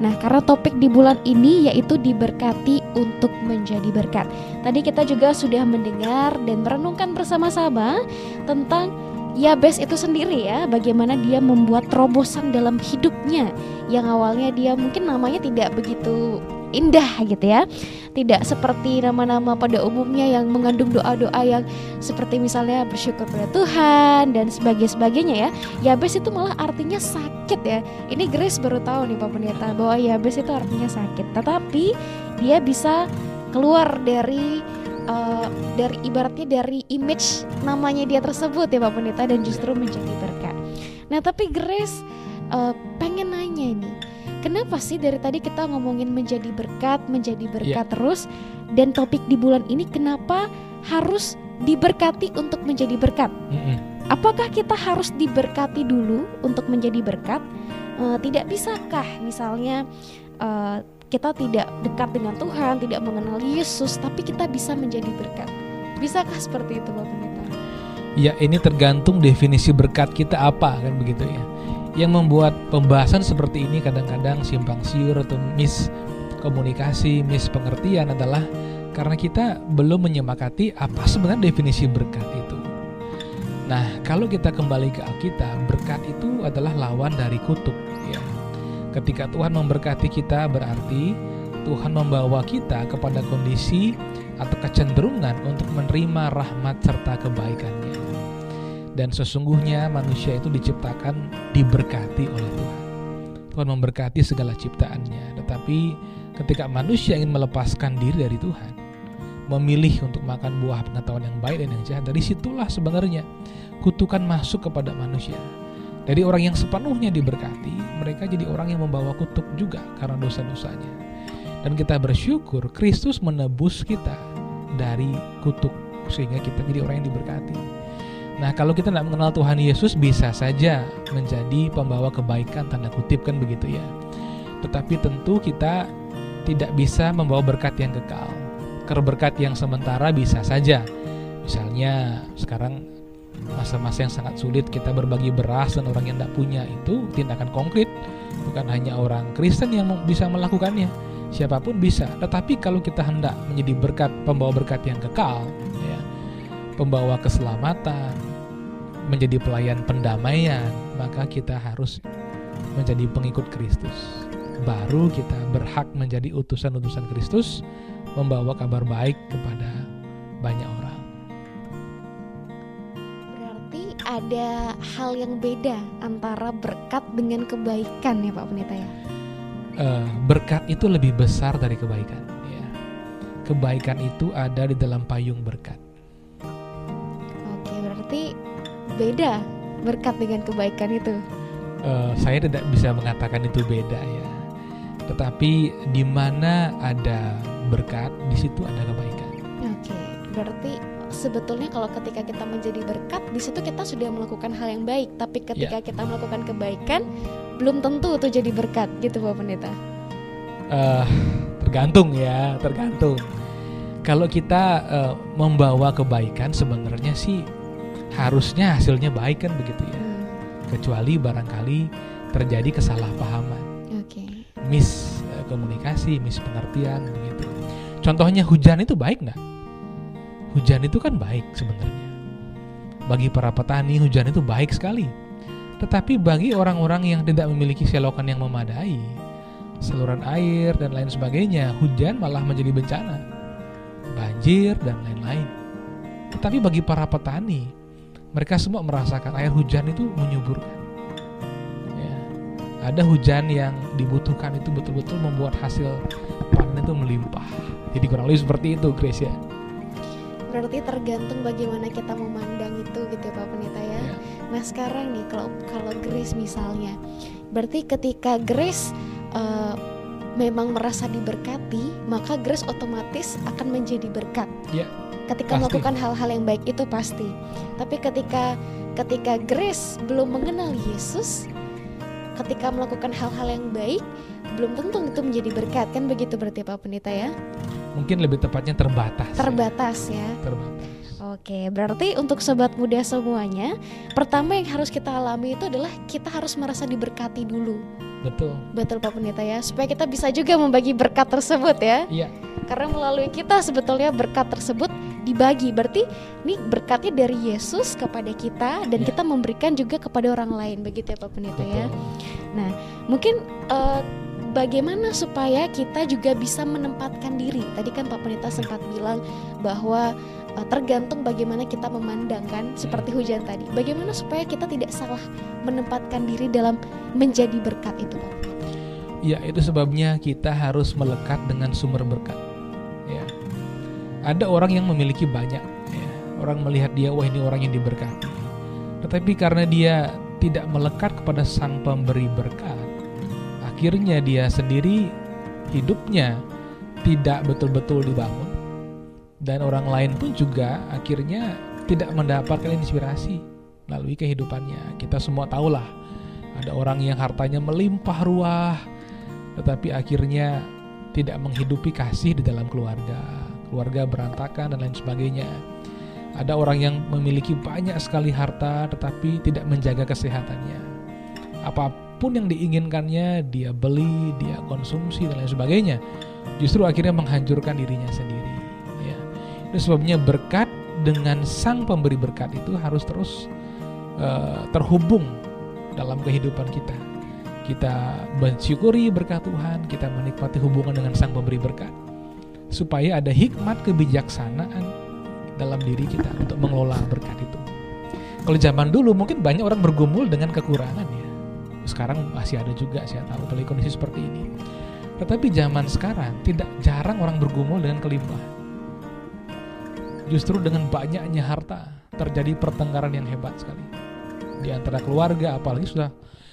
Nah, karena topik di bulan ini yaitu diberkati untuk menjadi berkat. Tadi kita juga sudah mendengar dan merenungkan bersama-sama tentang Yabes itu sendiri ya, bagaimana dia membuat terobosan dalam hidupnya yang awalnya dia mungkin namanya tidak begitu indah gitu ya. Tidak seperti nama-nama pada umumnya yang mengandung doa-doa yang seperti misalnya bersyukur pada Tuhan dan sebagainya ya. Yabes itu malah artinya sakit ya. Ini Grace baru tahu nih Pak Pendeta bahwa Yabes itu artinya sakit. Tetapi dia bisa keluar dari uh, dari ibaratnya dari image namanya dia tersebut ya Pak Pendeta dan justru menjadi berkat. Nah tapi Grace uh, pengen nanya ini, kenapa sih dari tadi kita ngomongin menjadi berkat, menjadi berkat yeah. terus, dan topik di bulan ini kenapa harus diberkati untuk menjadi berkat? Mm -hmm. Apakah kita harus diberkati dulu untuk menjadi berkat? Uh, tidak bisakah misalnya uh, kita tidak dekat dengan Tuhan, tidak mengenal Yesus, tapi kita bisa menjadi berkat. Bisakah seperti itu Bapak Pendeta? Ya ini tergantung definisi berkat kita apa kan begitu ya. Yang membuat pembahasan seperti ini kadang-kadang simpang siur atau mis komunikasi, mis pengertian adalah karena kita belum menyemakati apa sebenarnya definisi berkat itu. Nah, kalau kita kembali ke Alkitab, berkat itu adalah lawan dari kutuk ya. Ketika Tuhan memberkati kita berarti Tuhan membawa kita kepada kondisi atau kecenderungan untuk menerima rahmat serta kebaikannya. Dan sesungguhnya manusia itu diciptakan diberkati oleh Tuhan. Tuhan memberkati segala ciptaannya, tetapi ketika manusia ingin melepaskan diri dari Tuhan, memilih untuk makan buah pengetahuan yang baik dan yang jahat, dari situlah sebenarnya kutukan masuk kepada manusia dari orang yang sepenuhnya diberkati, mereka jadi orang yang membawa kutuk juga karena dosa-dosanya. Dan kita bersyukur Kristus menebus kita dari kutuk sehingga kita jadi orang yang diberkati. Nah, kalau kita tidak mengenal Tuhan Yesus bisa saja menjadi pembawa kebaikan tanda kutip kan begitu ya. Tetapi tentu kita tidak bisa membawa berkat yang kekal. Keberkat yang sementara bisa saja. Misalnya sekarang masa-masa yang sangat sulit kita berbagi beras dan orang yang tidak punya itu tindakan konkret. Bukan hanya orang Kristen yang bisa melakukannya. Siapa pun bisa. Tetapi kalau kita hendak menjadi berkat pembawa berkat yang kekal ya, pembawa keselamatan menjadi pelayan pendamaian maka kita harus menjadi pengikut Kristus. Baru kita berhak menjadi utusan-utusan Kristus membawa kabar baik kepada banyak orang ada hal yang beda antara berkat dengan kebaikan ya Pak Pendeta ya? Uh, berkat itu lebih besar dari kebaikan. Ya. Kebaikan itu ada di dalam payung berkat. Oke, berarti beda berkat dengan kebaikan itu. Uh, saya tidak bisa mengatakan itu beda ya. Tetapi di mana ada berkat, di situ ada kebaikan. Oke, berarti sebetulnya kalau ketika kita menjadi berkat di situ kita sudah melakukan hal yang baik. Tapi ketika yeah. kita melakukan kebaikan belum tentu itu jadi berkat gitu Pak Pendeta. Uh, tergantung ya tergantung. Kalau kita uh, membawa kebaikan sebenarnya sih harusnya hasilnya baik kan begitu ya? Hmm. kecuali barangkali terjadi kesalahpahaman. Okay. mis uh, komunikasi mis pengertian begitu. Contohnya hujan itu baik nggak Hujan itu kan baik sebenarnya. Bagi para petani hujan itu baik sekali. Tetapi bagi orang-orang yang tidak memiliki selokan yang memadai, saluran air dan lain sebagainya, hujan malah menjadi bencana. Banjir dan lain-lain. Tetapi bagi para petani, mereka semua merasakan air hujan itu menyuburkan. Ya, ada hujan yang dibutuhkan itu betul-betul membuat hasil panen itu melimpah. Jadi kurang lebih seperti itu, Grace ya berarti tergantung bagaimana kita memandang itu gitu ya Pak Penita ya. Yeah. Nah sekarang nih kalau kalau Grace misalnya, berarti ketika Grace uh, memang merasa diberkati, maka Grace otomatis akan menjadi berkat. Yeah. Ketika pasti. melakukan hal-hal yang baik itu pasti. Tapi ketika ketika Grace belum mengenal Yesus, ketika melakukan hal-hal yang baik, belum tentu itu menjadi berkat kan begitu berarti Pak Pendeta ya? Mungkin lebih tepatnya terbatas. Terbatas ya. Terbatas. Oke, berarti untuk sobat muda semuanya, pertama yang harus kita alami itu adalah kita harus merasa diberkati dulu. Betul. Betul Pak Pendeta ya, supaya kita bisa juga membagi berkat tersebut ya. Iya. Karena melalui kita sebetulnya berkat tersebut dibagi. Berarti ini berkatnya dari Yesus kepada kita dan Ya. kita memberikan juga kepada orang lain. Begitu ya Pak Pendeta ya. Betul. Nah, mungkin eh, bagaimana supaya kita juga bisa menempatkan diri? Tadi kan Pak Pendeta sempat bilang bahwa eh, tergantung bagaimana kita memandang kan, seperti hujan tadi. Bagaimana supaya kita tidak salah menempatkan diri dalam menjadi berkat itu, Pak? Ya, itu sebabnya kita harus melekat dengan sumber berkat. Ya. Ada orang yang memiliki banyak, ya. Orang melihat dia, wah ini orang yang diberkati. Tetapi karena dia tidak melekat kepada sang pemberi berkat, akhirnya dia sendiri hidupnya tidak betul-betul dibangun. Dan orang lain pun juga akhirnya tidak mendapatkan inspirasi melalui kehidupannya. Kita semua tahulah ada orang yang hartanya melimpah ruah, tetapi akhirnya tidak menghidupi kasih di dalam keluarga, keluarga berantakan dan lain sebagainya. Ada orang yang memiliki banyak sekali harta tetapi tidak menjaga kesehatannya. Apa pun yang diinginkannya dia beli, dia konsumsi dan lain sebagainya. Justru akhirnya menghancurkan dirinya sendiri. Itu sebabnya berkat dengan sang pemberi berkat itu harus terus eh, terhubung dalam kehidupan kita kita mensyukuri berkat Tuhan, kita menikmati hubungan dengan Sang Pemberi berkat, supaya ada hikmat kebijaksanaan dalam diri kita untuk mengelola berkat itu. Kalau zaman dulu mungkin banyak orang bergumul dengan kekurangan ya. Sekarang masih ada juga saya tahu dalam kondisi seperti ini. Tetapi zaman sekarang tidak jarang orang bergumul dengan kelimpahan. Justru dengan banyaknya harta terjadi pertengkaran yang hebat sekali di antara keluarga apalagi sudah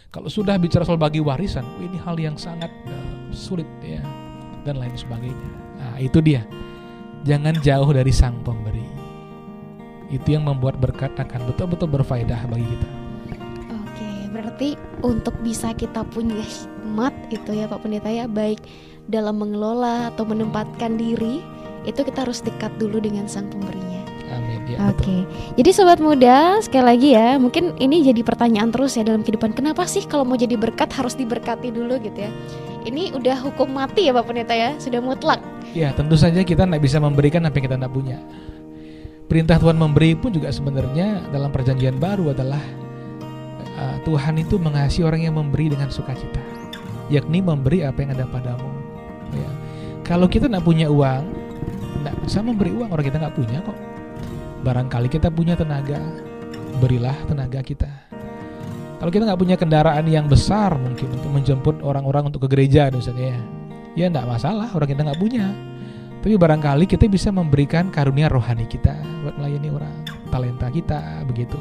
kalau sudah bicara soal bagi warisan, ini hal yang sangat eh, sulit ya dan lain sebagainya. Nah, itu dia. Jangan jauh dari sang pemberi. Itu yang membuat berkat akan betul-betul berfaedah bagi kita. Oke, berarti untuk bisa kita punya hikmat itu ya Pak Pendeta ya, baik dalam mengelola atau menempatkan diri, itu kita harus dekat dulu dengan sang pemberinya. Amin. Ya, Oke, jadi sobat muda sekali lagi ya, mungkin ini jadi pertanyaan terus ya dalam kehidupan. Kenapa sih kalau mau jadi berkat harus diberkati dulu gitu ya? Ini udah hukum mati ya Pak Pendeta ya, sudah mutlak. Ya, tentu saja kita tidak bisa memberikan apa yang kita tidak punya. Perintah Tuhan memberi pun juga sebenarnya dalam perjanjian baru adalah uh, Tuhan itu mengasihi orang yang memberi dengan sukacita, yakni memberi apa yang ada padamu. Ya. Kalau kita tidak punya uang, tidak bisa memberi uang orang kita nggak punya kok. Barangkali kita punya tenaga, berilah tenaga kita. Kalau kita nggak punya kendaraan yang besar mungkin untuk menjemput orang-orang untuk ke gereja misalnya ya, ya nggak masalah orang kita nggak punya. Tapi barangkali kita bisa memberikan karunia rohani kita buat melayani orang, talenta kita begitu.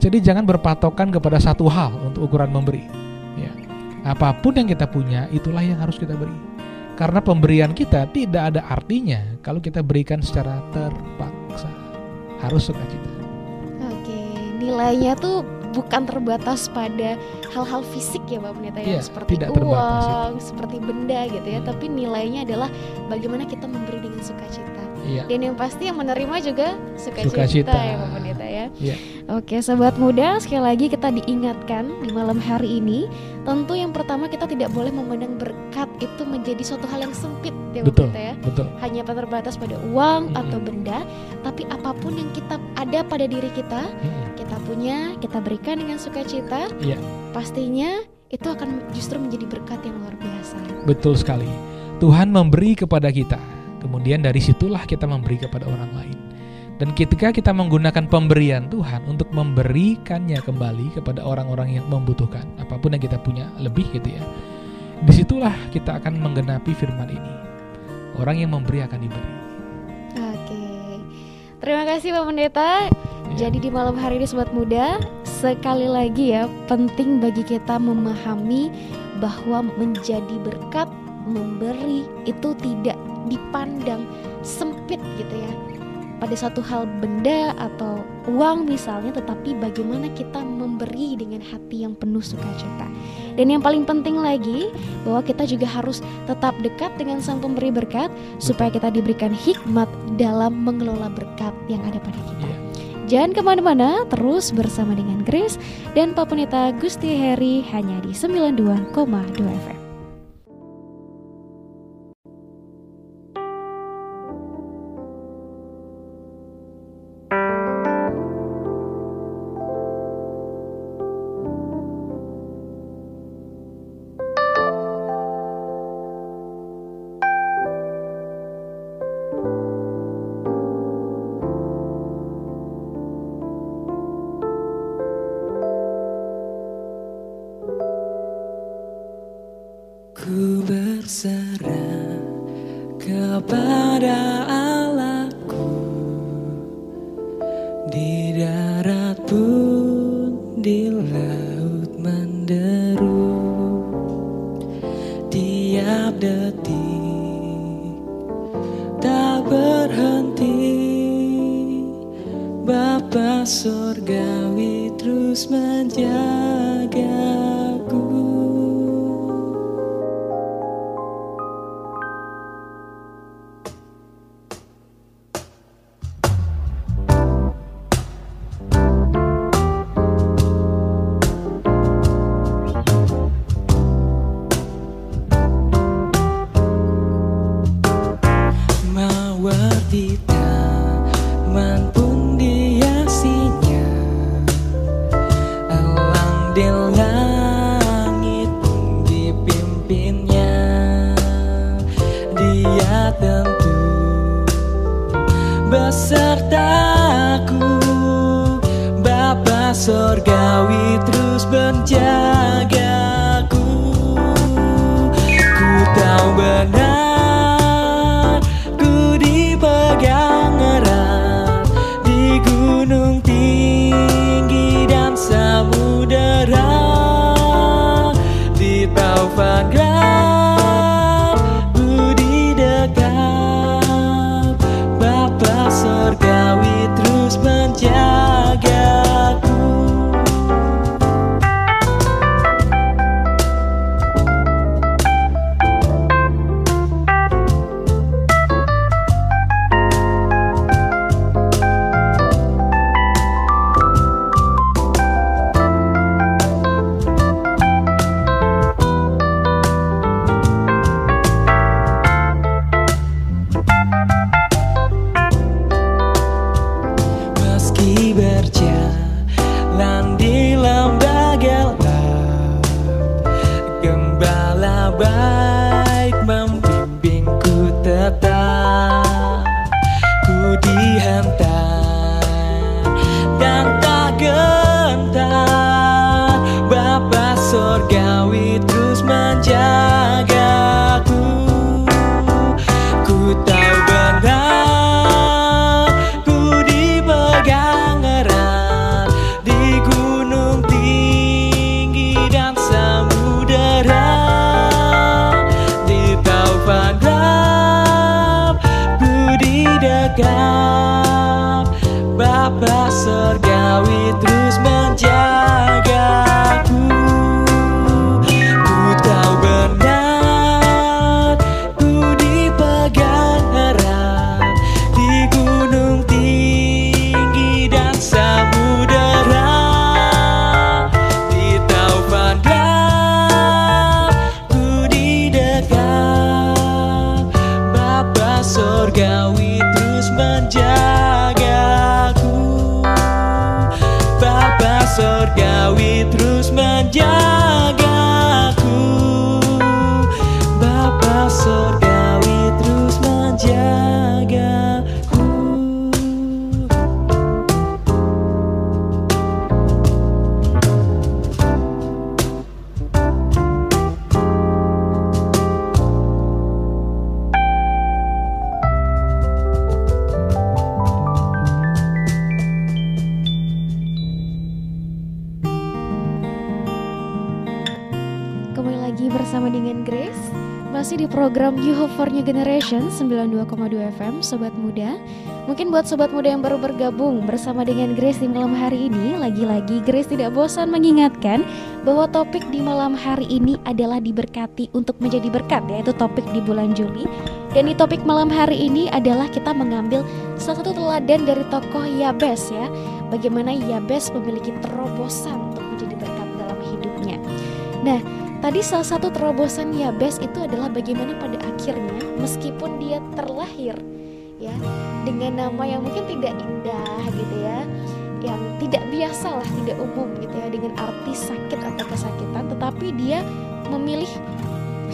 Jadi jangan berpatokan kepada satu hal untuk ukuran memberi. Ya. Apa pun yang kita punya, itulah yang harus kita beri. Karena pemberian kita tidak ada artinya kalau kita berikan secara terpaksa. Harus sukacita. Oke, nilainya tuh bukan terbatas pada hal-hal fisik ya Pak Pendeta ya, Iya, seperti tidak terbatas uang, seperti benda gitu ya, Hmm. tapi nilainya adalah bagaimana kita memberi dengan sukacita. Iya. Dan yang pasti yang menerima juga sukacita, Sukacita. ya Pak Pendeta ya. Iya. Oke, sobat muda, sekali lagi kita diingatkan di malam hari ini, tentu yang pertama kita tidak boleh memandang berkat itu menjadi suatu hal yang sempit ya Betul. Pendeta ya. Betul. Hanya terbatas pada uang Mm-mm. atau benda, tapi apa pun yang kita ada pada diri kita, Mm-mm. kita punya, kita berikan dengan sukacita, Iya. pastinya itu akan justru menjadi berkat yang luar biasa. Betul sekali. Tuhan memberi kepada kita. Kemudian dari situlah kita memberi kepada orang lain. Dan ketika kita menggunakan pemberian Tuhan untuk memberikannya kembali kepada orang-orang yang membutuhkan, apa pun yang kita punya lebih gitu ya. Di situlah kita akan menggenapi firman ini. Orang yang memberi akan diberi. Oke. Terima kasih Pak Pendeta. Ya. Jadi di malam hari ini sobat muda, sekali lagi ya penting bagi kita memahami bahwa menjadi berkat memberi itu tidak dipandang sempit gitu ya pada satu hal benda atau uang misalnya tetapi bagaimana kita memberi dengan hati yang penuh sukacita. Dan yang paling penting lagi bahwa kita juga harus tetap dekat dengan sang pemberi berkat supaya kita diberikan hikmat dalam mengelola berkat yang ada pada kita. Iya. Jangan ke mana-mana, terus bersama dengan Grace dan Papunita Gusti Heri hanya di 92,2 FM. 92,2 FM Sobat Muda. Mungkin buat Sobat Muda yang baru bergabung bersama dengan Grace di malam hari ini Lagi-lagi Grace tidak bosan mengingatkan bahwa topik di malam hari ini adalah diberkati untuk menjadi berkat Yaitu topik di bulan Juli. Dan di topik malam hari ini adalah kita mengambil salah satu teladan dari tokoh Yabes ya. Bagaimana Yabes memiliki terobosan untuk menjadi berkat dalam hidupnya. Nah, tadi salah satu terobosan Yabes itu adalah bagaimana pada akhirnya meskipun dia terlahir ya dengan nama yang mungkin tidak indah gitu ya yang tidak biasa lah tidak umum gitu ya dengan arti sakit atau kesakitan tetapi dia memilih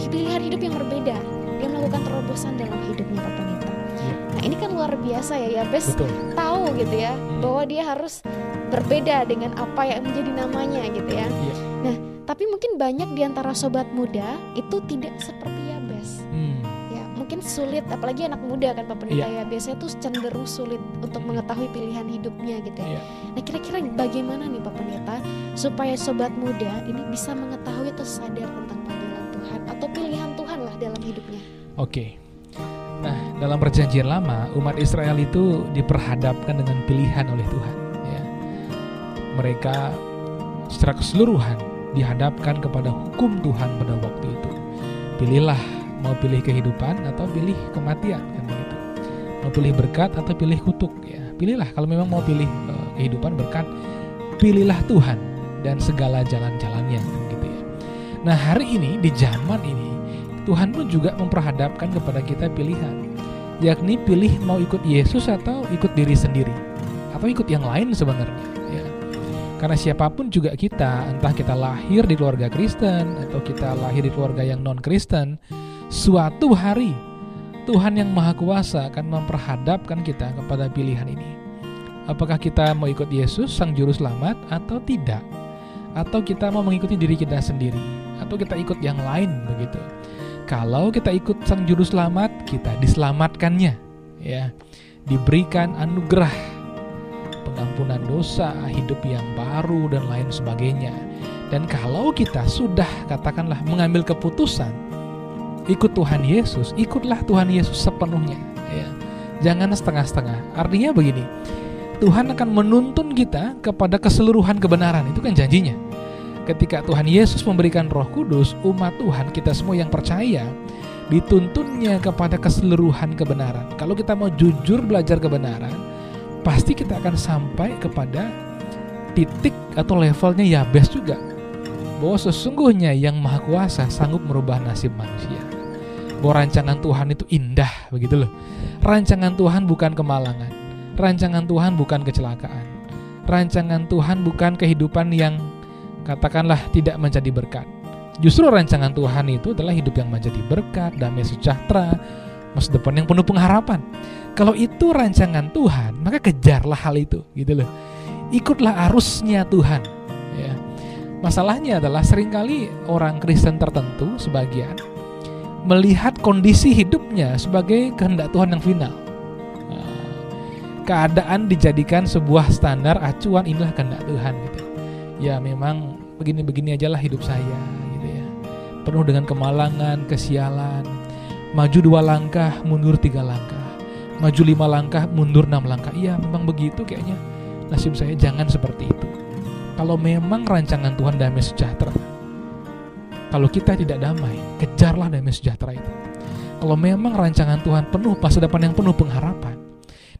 pilihan hidup yang berbeda dia melakukan terobosan dalam hidupnya Pak Pendeta Iya. nah ini kan luar biasa ya ya Bes Betul. tahu gitu ya Hmm. bahwa dia harus berbeda dengan apa yang menjadi namanya gitu ya Iya. nah tapi mungkin banyak di antara sobat muda itu tidak seperti sulit apalagi anak muda kan Pak Pendeta Iya. ya biasanya tuh cenderung sulit untuk mengetahui pilihan hidupnya gitu ya. Iya. Nah kira-kira bagaimana nih Pak Pendeta supaya sobat muda ini bisa mengetahui atau sadar tentang panggilan Tuhan atau pilihan Tuhan lah dalam hidupnya. Oke. Nah, dalam perjanjian lama, umat Israel itu diperhadapkan dengan pilihan oleh Tuhan. Ya. Mereka secara keseluruhan dihadapkan kepada hukum Tuhan pada waktu itu. Pilihlah mau pilih kehidupan atau pilih kematian kan begitu. Mau pilih berkat atau pilih kutuk ya. Pilihlah kalau memang mau pilih eh, kehidupan berkat, pilihlah Tuhan dan segala jalan-jalannya kan gitu ya. Nah, hari ini di zaman ini Tuhan pun juga memperhadapkan kepada kita pilihan, yakni pilih mau ikut Yesus atau ikut diri sendiri, atau ikut yang lain sebenarnya. Ya. Karena siapa pun juga kita, entah kita lahir di keluarga Kristen atau kita lahir di keluarga yang non Kristen, suatu hari Tuhan yang Maha Kuasa akan memperhadapkan kita kepada pilihan ini. Apakah kita mau ikut Yesus, Sang Juru Selamat, atau tidak? Atau kita mau mengikuti diri kita sendiri, atau kita ikut yang lain begitu? kalau kita ikut sang juru selamat kita diselamatkannya ya diberikan anugerah pengampunan dosa hidup yang baru dan lain sebagainya dan kalau kita sudah katakanlah mengambil keputusan ikut Tuhan Yesus ikutlah Tuhan Yesus sepenuhnya ya jangan setengah-setengah artinya begini Tuhan akan menuntun kita kepada keseluruhan kebenaran itu kan janjinya ketika Tuhan Yesus memberikan Roh Kudus, umat Tuhan kita semua yang percaya dituntunnya kepada keseluruhan kebenaran. Kalau kita mau jujur belajar kebenaran, pasti kita akan sampai kepada titik atau levelnya Yabes juga. Bahwa sesungguhnya yang Maha Kuasa sanggup merubah nasib manusia. Bahwa rancangan Tuhan itu indah begitu loh. Rancangan Tuhan bukan kemalangan. Rancangan Tuhan bukan kecelakaan. Rancangan Tuhan bukan kehidupan yang katakanlah tidak menjadi berkat. Justru rancangan Tuhan itu adalah hidup yang menjadi berkat, damai sejahtera, masa depan yang penuh pengharapan. Kalau itu rancangan Tuhan, maka kejarlah hal itu, gitu loh. Ikutlah arusnya Tuhan. Ya. Masalahnya adalah sering kali orang Kristen tertentu sebagian melihat kondisi hidupnya sebagai kehendak Tuhan yang final. Nah, Keadaan dijadikan sebuah standar acuan inilah kehendak Tuhan gitu. Ya memang begini-begini aja lah hidup saya gitu ya. Penuh dengan kemalangan kesialan. Maju dua langkah mundur tiga langkah. Maju lima langkah mundur enam langkah. Iya memang begitu kayaknya. Nasib saya jangan seperti itu. Kalau memang rancangan Tuhan damai sejahtera kalau kita tidak damai kejarlah damai sejahtera itu. Kalau memang rancangan Tuhan penuh masa depan yang penuh pengharapan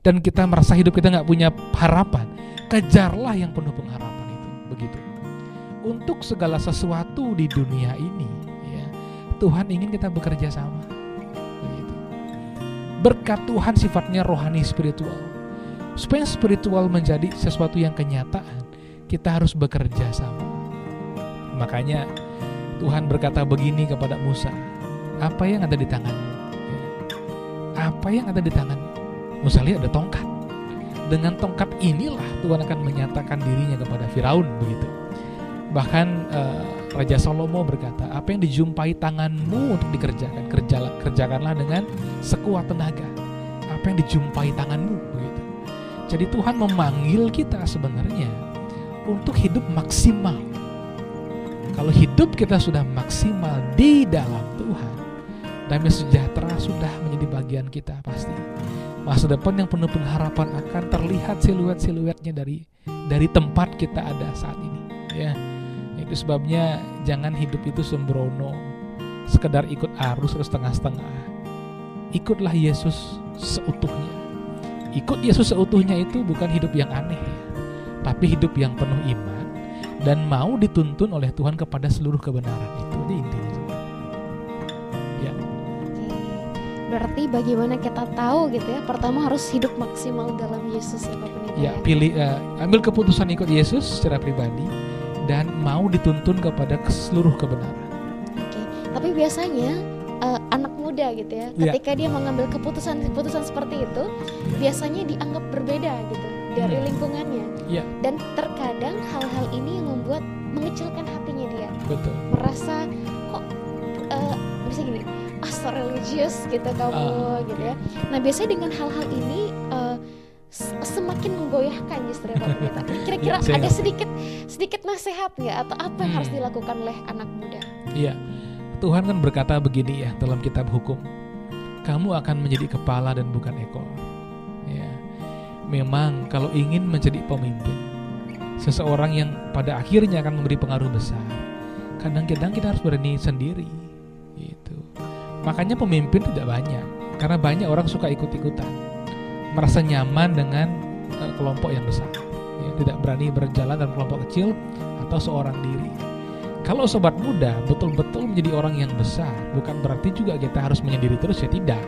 dan kita merasa hidup kita nggak punya harapan kejarlah yang penuh pengharapan itu. Begitu. Untuk segala sesuatu di dunia ini ya Tuhan ingin kita bekerja sama. Begitu. Berkat Tuhan sifatnya rohani spiritual. Supaya spiritual menjadi sesuatu yang kenyataan kita harus bekerja sama. Makanya Tuhan berkata begini kepada Musa apa yang ada di tanganmu apa yang ada di tanganmu Musa lihat ada tongkat dengan tongkat inilah Tuhan akan menyatakan dirinya kepada Firaun begitu. Bahkan eh, Raja Salomo berkata, apa yang dijumpai tanganmu untuk dikerjakan, kerjalah, kerjakanlah dengan sekuat tenaga. Apa yang dijumpai tanganmu begitu. Jadi Tuhan memanggil kita sebenarnya untuk hidup maksimal. Kalau hidup kita sudah maksimal di dalam Tuhan, damai sejahtera sudah menjadi bagian kita pasti. masa depan yang penuh pengharapan akan terlihat siluet-siluetnya dari dari tempat kita ada saat ini ya. Itu sebabnya jangan hidup itu sembrono sekedar ikut arus atau setengah-setengah. Ikutlah Yesus seutuhnya. Ikut Yesus seutuhnya itu bukan hidup yang aneh tapi hidup yang penuh iman dan mau dituntun oleh Tuhan kepada seluruh kebenaran itu aja intinya ya. Berarti bagaimana kita tahu gitu ya? Pertama harus hidup maksimal dalam Yesus ya Pak Pendeta. ya pilih eh, ambil keputusan ikut Yesus secara pribadi dan mau dituntun kepada ke- seluruh kebenaran Oke. Tapi biasanya eh, anak muda gitu ya, Iya. ketika dia mengambil keputusan-keputusan seperti itu, Iya. biasanya dianggap berbeda gitu dari Hmm. lingkungannya. Iya. Dan terkadang hal-hal ini yang membuat mengecilkan hatinya dia, betul merasa kok eh, bisa gini, ah so religious gitu kamu Ah, gitu ya. Nah biasanya dengan hal-hal ini s- semakin menggoyahkan justru ya Pendeta. Kira-kira Ya, ada sedikit sedikit nasihat nggak atau apa yang harus Hmm. dilakukan oleh anak muda? Iya, Tuhan kan berkata begini ya dalam kitab hukum, kamu akan menjadi kepala dan bukan ekor. Memang kalau ingin menjadi pemimpin, seseorang yang pada akhirnya akan memberi pengaruh besar, kadang-kadang kita harus berani sendiri. Gitu. Makanya pemimpin tidak banyak, karena banyak orang suka ikut-ikutan, merasa nyaman dengan eh, kelompok yang besar, ya, tidak berani berjalan dalam kelompok kecil atau seorang diri. Kalau sobat muda betul-betul menjadi orang yang besar, bukan berarti juga kita harus menyendiri terus ya tidak.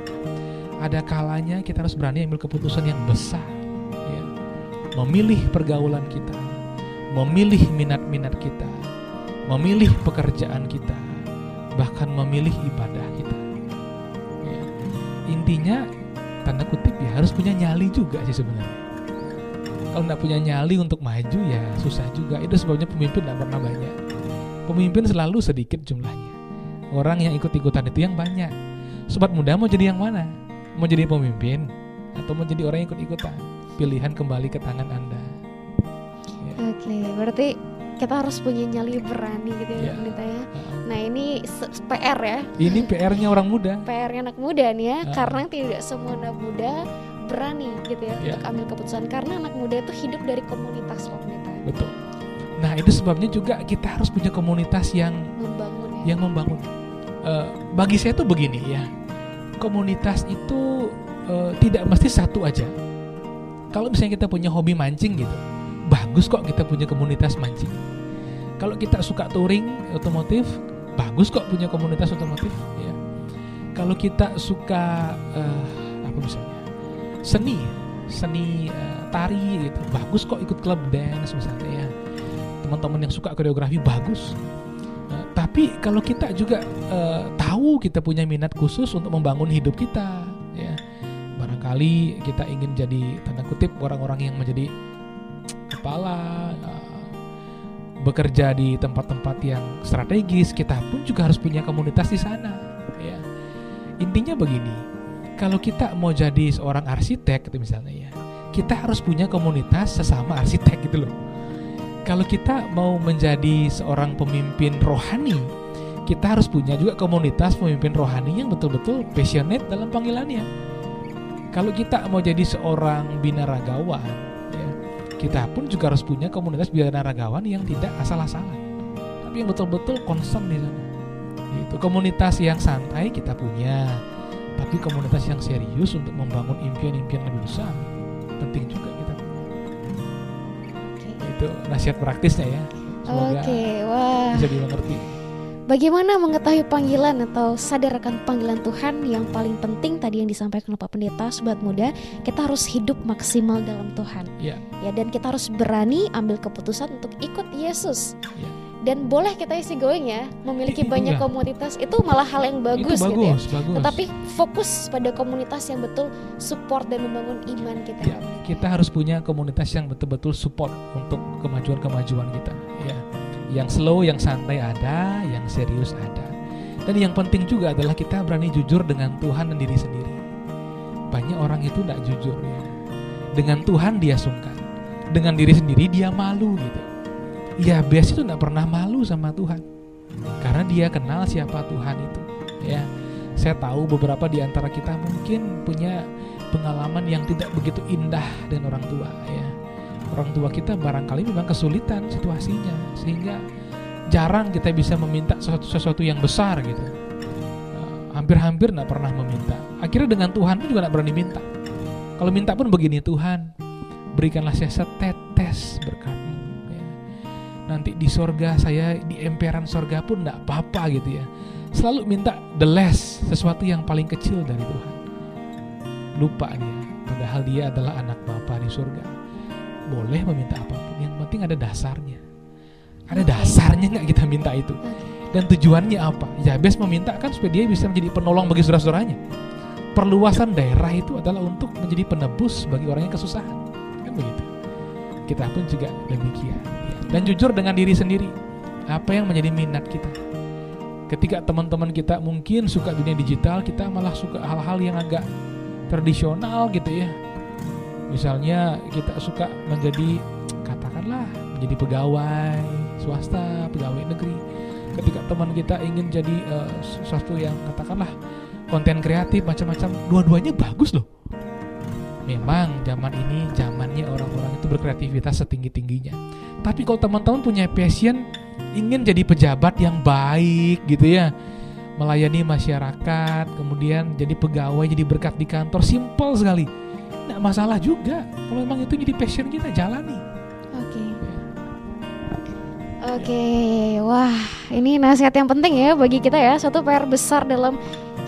Ada kalanya kita harus berani ambil keputusan yang besar. Memilih pergaulan kita, memilih minat-minat kita, memilih pekerjaan kita, bahkan memilih ibadah kita. Ya. Intinya tanda kutip ya harus punya nyali juga sih sebenarnya. Kalau nggak punya nyali untuk maju ya susah juga. Itu sebabnya pemimpin nggak pernah banyak pemimpin selalu sedikit jumlahnya. Orang yang ikut-ikutan itu yang banyak. Sobat muda mau jadi yang mana? Mau jadi pemimpin atau mau jadi orang yang ikut-ikutan? Pilihan kembali ke tangan Anda. Ya. Oke, berarti kita harus punya nyali berani gitu ya. Pak Pendeta ya. Nah ini PR ya, Ini PR-nya orang muda. PR-nya anak muda nih ya, Ah. karena tidak semua anak muda berani gitu ya Iya. untuk ambil keputusan karena anak muda itu hidup dari komunitas Pak Pendeta Betul. Nah, itu sebabnya juga kita harus punya komunitas yang membangun ya. yang membangun. Eh, bagi saya tuh begini ya, komunitas itu eh, tidak mesti satu aja. Kalau misalnya kita punya hobi mancing gitu, bagus kok kita punya komunitas mancing. Kalau kita suka touring otomotif, bagus kok punya komunitas otomotif. Ya. Kalau kita suka eh, apa misalnya seni, seni eh, tari gitu, bagus kok ikut klub dance misalnya ya. Teman-teman yang suka koreografi bagus. Eh, tapi kalau kita juga eh, tahu kita punya minat khusus untuk membangun hidup kita, barangkali kita ingin jadi tanda kutip orang-orang yang menjadi kepala, eh, bekerja di tempat-tempat yang strategis, kita pun juga harus punya komunitas di sana. Ya. Intinya begini, kalau kita mau jadi seorang arsitek, gitu misalnya ya, kita harus punya komunitas sesama arsitek gitu loh kalau kita mau menjadi seorang pemimpin rohani, kita harus punya juga komunitas pemimpin rohani yang betul-betul passionate dalam panggilannya. Kalau kita mau jadi seorang binaragawan, ya, kita pun juga harus punya komunitas binaragawan yang tidak asal-asalan, tapi yang betul-betul concern di sana. Itu komunitas yang santai kita punya, tapi komunitas yang serius untuk membangun impian-impian lebih besar penting juga kita punya Oke. itu nasihat praktisnya ya semoga Oke, wah. bisa dimengerti Bagaimana mengetahui panggilan atau sadar akan panggilan Tuhan yang paling penting tadi yang disampaikan oleh Pak Pendeta, sobat muda, kita harus hidup maksimal dalam Tuhan. Iya. Ya, dan kita harus berani ambil keputusan untuk ikut Yesus. Iya. Dan boleh kita isi going ya, memiliki I- banyak iya. komunitas itu malah hal yang bagus, itu gitu ya. bagus bagus Tetapi fokus pada komunitas yang betul support dan membangun iman kita. Ya, kita harus punya komunitas yang betul-betul support untuk kemajuan-kemajuan kita ya yang slow yang santai ada yang serius ada. Dan yang penting juga adalah kita berani jujur dengan Tuhan dan diri sendiri. Banyak orang itu tidak jujur ya. Dengan Tuhan dia sungkan. Dengan diri sendiri dia malu gitu. Ya Bes itu tidak pernah malu sama Tuhan. Karena dia kenal siapa Tuhan itu ya. Saya tahu beberapa di antara kita mungkin punya pengalaman yang tidak begitu indah dengan orang tua ya. Orang tua kita barangkali memang kesulitan situasinya sehingga jarang kita bisa meminta sesuatu, sesuatu yang besar gitu. Eh, Hampir-hampir nggak pernah meminta. Akhirnya dengan Tuhan pun juga nggak berani minta. Kalau minta pun begini Tuhan, berikanlah saya setetes berkatmu. ya. Nanti di sorga saya di emperan sorga pun nggak apa-apa gitu ya. Selalu minta the less, sesuatu yang paling kecil dari Tuhan. Lupa dia, padahal dia adalah anak Bapa di surga. Boleh meminta apa pun, yang penting ada dasarnya. Ada dasarnya nggak kita minta itu? Dan tujuannya apa? Yabes meminta kan supaya dia bisa menjadi penolong bagi saudara-saudaranya. Perluasan daerah itu adalah untuk menjadi penebus bagi orang yang kesusahan. Kan begitu. Kita pun juga demikian. ya. Dan jujur dengan diri sendiri. Apa yang menjadi minat kita? Ketika teman-teman kita mungkin suka dunia digital, kita malah suka hal-hal yang agak tradisional gitu ya. Misalnya kita suka menjadi katakanlah menjadi pegawai swasta, pegawai negeri. Ketika teman kita ingin jadi eh, sesuatu yang katakanlah konten kreatif macam-macam dua-duanya bagus loh. Memang zaman ini zamannya orang-orang itu berkreativitas setinggi-tingginya. Tapi kalau teman-teman punya passion ingin jadi pejabat yang baik gitu ya melayani masyarakat kemudian jadi pegawai jadi berkat di kantor simple sekali nggak masalah juga kalau memang itu jadi passion kita jalani Oke. Oke, wah ini nasihat yang penting ya bagi kita ya. Suatu PR besar dalam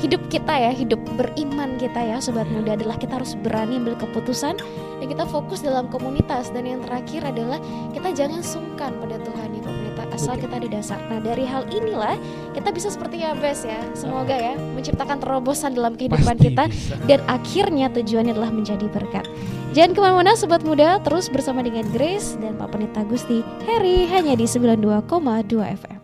hidup kita ya, hidup beriman kita ya, sobat muda adalah kita harus berani ambil keputusan dan kita fokus dalam komunitas. Dan yang terakhir adalah kita jangan sungkan pada Tuhan di komunitas asal Betul. kita didasar. Nah dari hal inilah kita bisa seperti Yabes ya. Semoga ya menciptakan terobosan dalam kehidupan Pasti kita bisa. dan akhirnya tujuannya adalah menjadi berkat. Jangan ke mana-mana sobat muda, terus bersama dengan Grace dan Pak Penita Gusti Harry hanya di 92,2 FM.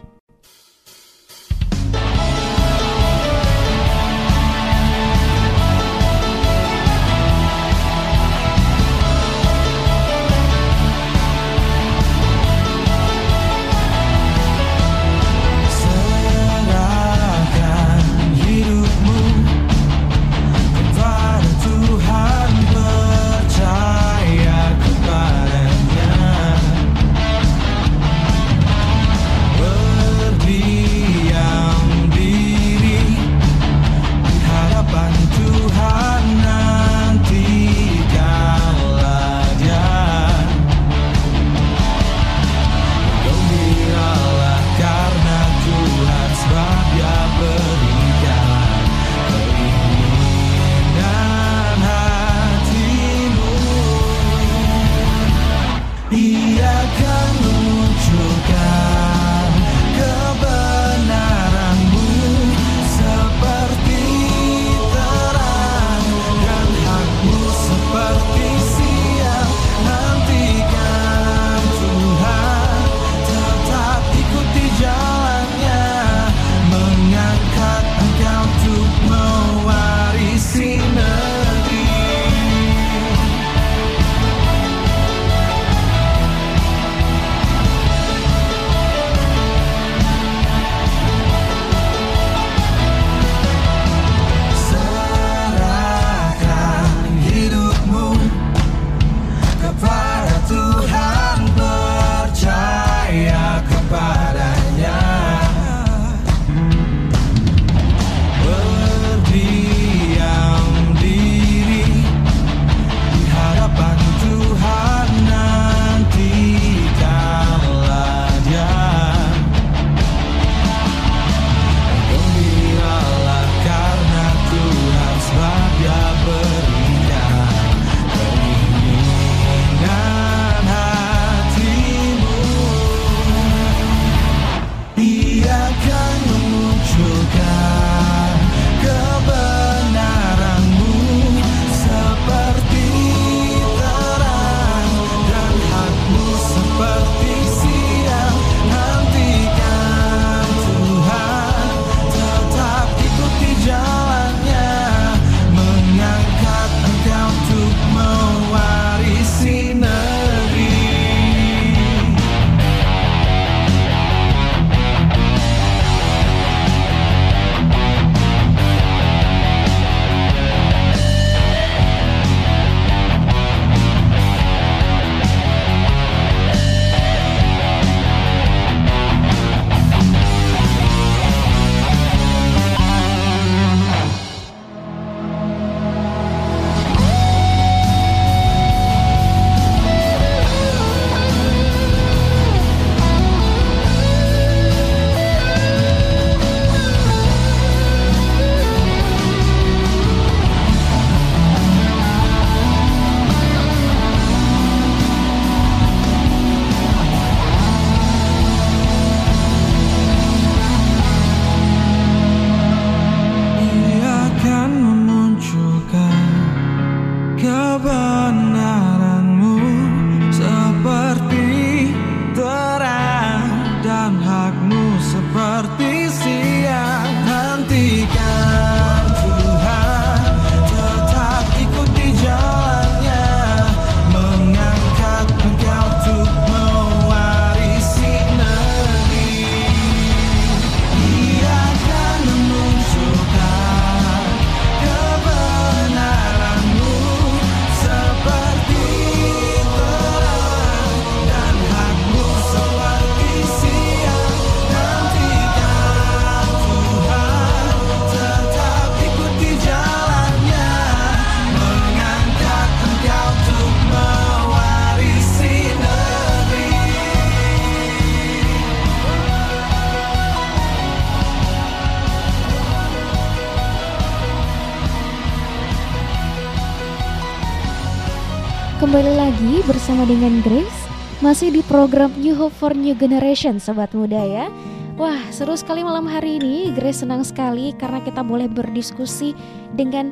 Bersama dengan Grace Masih di program New Hope for New Generation Sobat Muda ya. Wah seru sekali malam hari ini. Grace senang sekali karena kita boleh berdiskusi dengan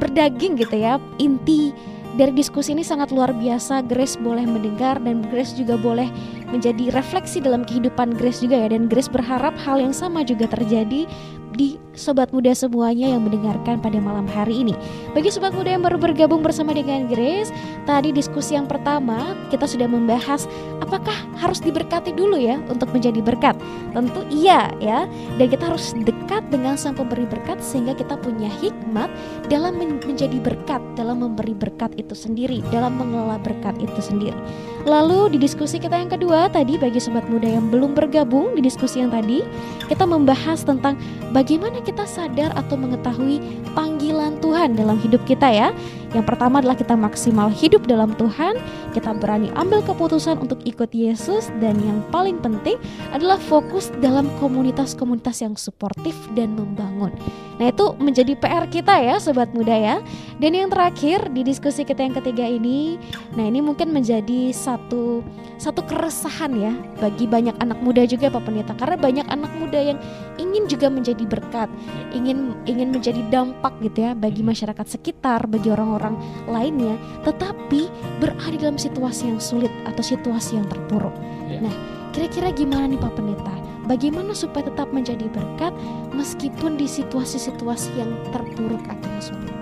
berdaging gitu ya. Inti dari diskusi ini sangat luar biasa. Grace boleh mendengar dan Grace juga boleh menjadi refleksi dalam kehidupan Grace juga ya. Dan Grace berharap hal yang sama juga terjadi di sobat muda semuanya yang mendengarkan pada malam hari ini. Bagi sobat muda yang baru bergabung bersama dengan Grace, tadi diskusi yang pertama kita sudah membahas apakah harus diberkati dulu ya untuk menjadi berkat. Tentu iya ya. Dan kita harus dekat dengan sang pemberi berkat sehingga kita punya hikmat dalam menjadi berkat, dalam memberi berkat itu sendiri, dalam mengelola berkat itu sendiri. Lalu di diskusi kita yang kedua tadi bagi sobat muda yang belum bergabung di diskusi yang tadi, kita membahas tentang bagaimana kita sadar atau mengetahui panggilan Tuhan dalam hidup kita ya. Yang pertama adalah kita maksimal hidup dalam Tuhan, kita berani ambil keputusan untuk ikut Yesus dan yang paling penting adalah fokus dalam komunitas-komunitas yang suportif dan membangun. Nah, itu menjadi PR kita ya sobat muda ya. Dan yang terakhir di diskusi kita yang ketiga ini, nah ini mungkin menjadi satu satu keresahan ya bagi banyak anak muda juga Pak Pendeta karena banyak anak muda yang ingin juga menjadi berkat, ingin ingin menjadi dampak gitu ya bagi masyarakat sekitar, bagi orang-orang lainnya, tetapi berada dalam situasi yang sulit atau situasi yang terpuruk. Ya. Nah, kira-kira gimana nih Pak Pendeta? Bagaimana supaya tetap menjadi berkat meskipun di situasi-situasi yang terpuruk akhirnya sulit?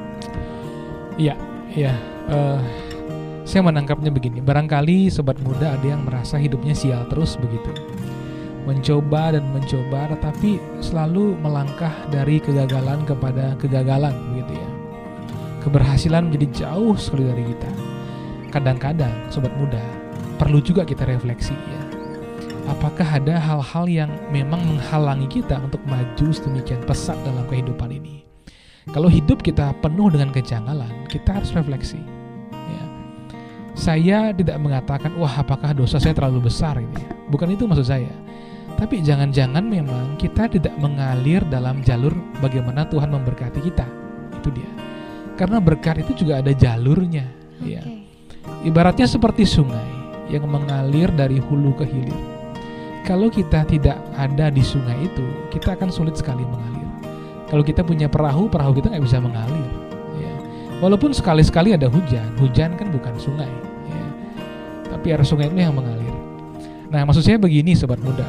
Iya, iya. eh, saya menangkapnya begini. Barangkali sobat muda ada yang merasa hidupnya sial terus begitu. Mencoba dan mencoba tetapi selalu melangkah dari kegagalan kepada kegagalan begitu ya. Keberhasilan menjadi jauh sekali dari kita. Kadang-kadang sobat muda perlu juga kita refleksi ya. Apakah ada hal-hal yang memang menghalangi kita untuk maju sedemikian pesat dalam kehidupan ini? Kalau hidup kita penuh dengan kejanggalan, kita harus refleksi. Ya. Saya tidak mengatakan, wah apakah dosa saya terlalu besar ini. Bukan itu maksud saya. Tapi jangan-jangan memang kita tidak mengalir dalam jalur bagaimana Tuhan memberkati kita. Itu dia. Karena berkat itu juga ada jalurnya. Ya. Oke. Ibaratnya seperti sungai yang mengalir dari hulu ke hilir. Kalau kita tidak ada di sungai itu, kita akan sulit sekali mengalir. Kalau kita punya perahu, perahu kita nggak bisa mengalir. Ya. Walaupun sekali-sekali ada hujan, hujan kan bukan sungai. Air sungai itu yang mengalir. Nah, maksud saya begini, sobat muda.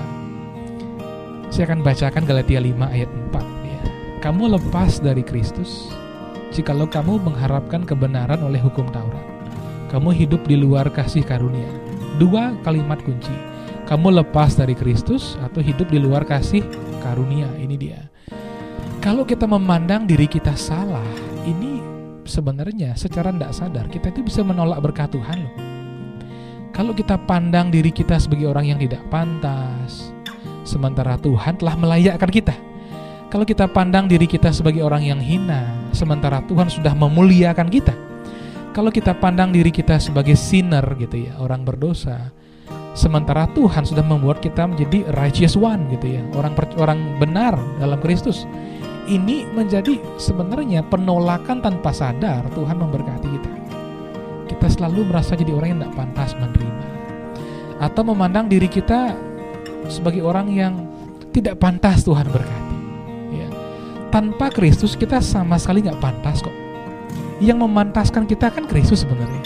Saya akan bacakan Galatia 5 ayat 4. Ya. Kamu lepas dari Kristus, jikalau kamu mengharapkan kebenaran oleh hukum Taurat. Kamu hidup di luar kasih karunia. Dua kalimat kunci. Kamu lepas dari Kristus atau hidup di luar kasih karunia. Ini dia. Kalau kita memandang diri kita salah, ini sebenarnya secara tidak sadar kita itu bisa menolak berkat Tuhan loh. Kalau kita pandang diri kita sebagai orang yang tidak pantas, sementara Tuhan telah melayakkan kita. Kalau kita pandang diri kita sebagai orang yang hina, sementara Tuhan sudah memuliakan kita. Kalau kita pandang diri kita sebagai sinner gitu ya, orang berdosa, sementara Tuhan sudah membuat kita menjadi righteous one gitu ya, orang orang benar dalam Kristus. Ini menjadi sebenarnya penolakan tanpa sadar Tuhan memberkati kita. Kita selalu merasa jadi orang yang tidak pantas menerima, atau memandang diri kita sebagai orang yang tidak pantas Tuhan berkati. Ya. Tanpa Kristus kita sama sekali nggak pantas kok. Yang memantaskan kita kan Kristus sebenarnya.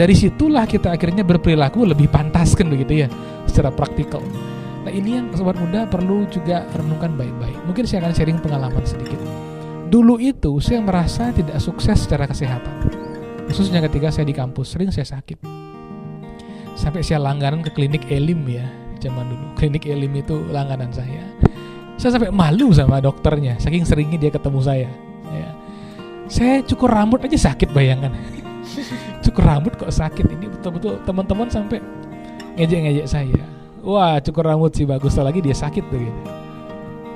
Dari situlah kita akhirnya berperilaku lebih pantas kan begitu ya, secara praktikal. Nah ini yang sobat muda perlu juga renungkan baik-baik. Mungkin saya akan sharing pengalaman sedikit. Dulu itu saya merasa tidak sukses secara kesehatan. Khususnya ketika saya di kampus, sering saya sakit. Sampai saya langganan ke klinik Elim ya, zaman dulu. Klinik Elim itu langganan saya. Saya sampai malu sama dokternya, saking seringnya dia ketemu saya. Ya. Saya cukur rambut aja sakit bayangkan. cukur rambut kok sakit ini betul-betul teman-teman sampai ngejek-ngejek saya. Wah cukur rambut sih bagus lagi dia sakit begitu.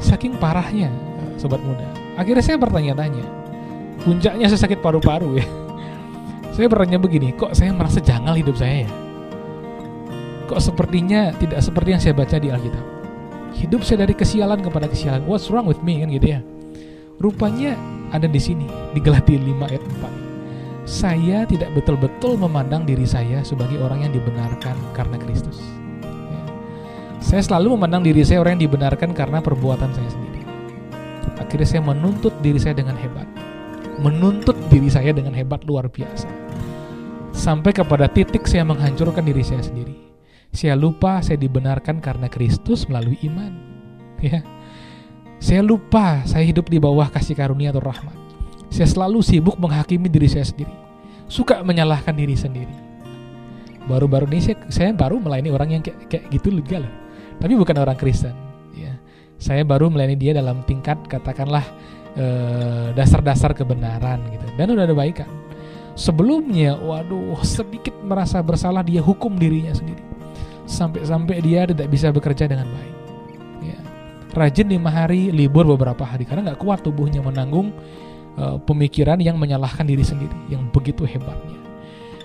Saking parahnya sobat muda. Akhirnya saya bertanya-tanya. Puncaknya saya sakit paru-paru ya. Saya bertanya begini, kok saya merasa janggal hidup saya ya? Kok sepertinya tidak seperti yang saya baca di Alkitab? Hidup saya dari kesialan kepada kesialan. What's wrong with me kan gitu ya? Rupanya ada di sini di Galatia 5 ayat 4. saya tidak betul-betul memandang diri saya sebagai orang yang dibenarkan karena Kristus. Ya. Saya selalu memandang diri saya orang yang dibenarkan karena perbuatan saya sendiri. Akhirnya saya menuntut diri saya dengan hebat. Menuntut diri saya dengan hebat luar biasa. Sampai kepada titik saya menghancurkan diri saya sendiri. Saya lupa saya dibenarkan karena Kristus melalui iman. Ya. Saya lupa saya hidup di bawah kasih karunia atau rahmat. Saya selalu sibuk menghakimi diri saya sendiri. Suka menyalahkan diri sendiri. Baru-baru ini saya, saya baru melayani orang yang kayak, kayak gitu juga loh. Tapi bukan orang Kristen. Ya. Saya baru melayani dia dalam tingkat katakanlah eh, dasar-dasar kebenaran gitu. Dan udah ada baikan. Sebelumnya, waduh, sedikit merasa bersalah dia hukum dirinya sendiri. Sampai-sampai dia tidak bisa bekerja dengan baik. Ya. Rajin lima hari, libur beberapa hari karena nggak kuat tubuhnya menanggung uh, pemikiran yang menyalahkan diri sendiri yang begitu hebatnya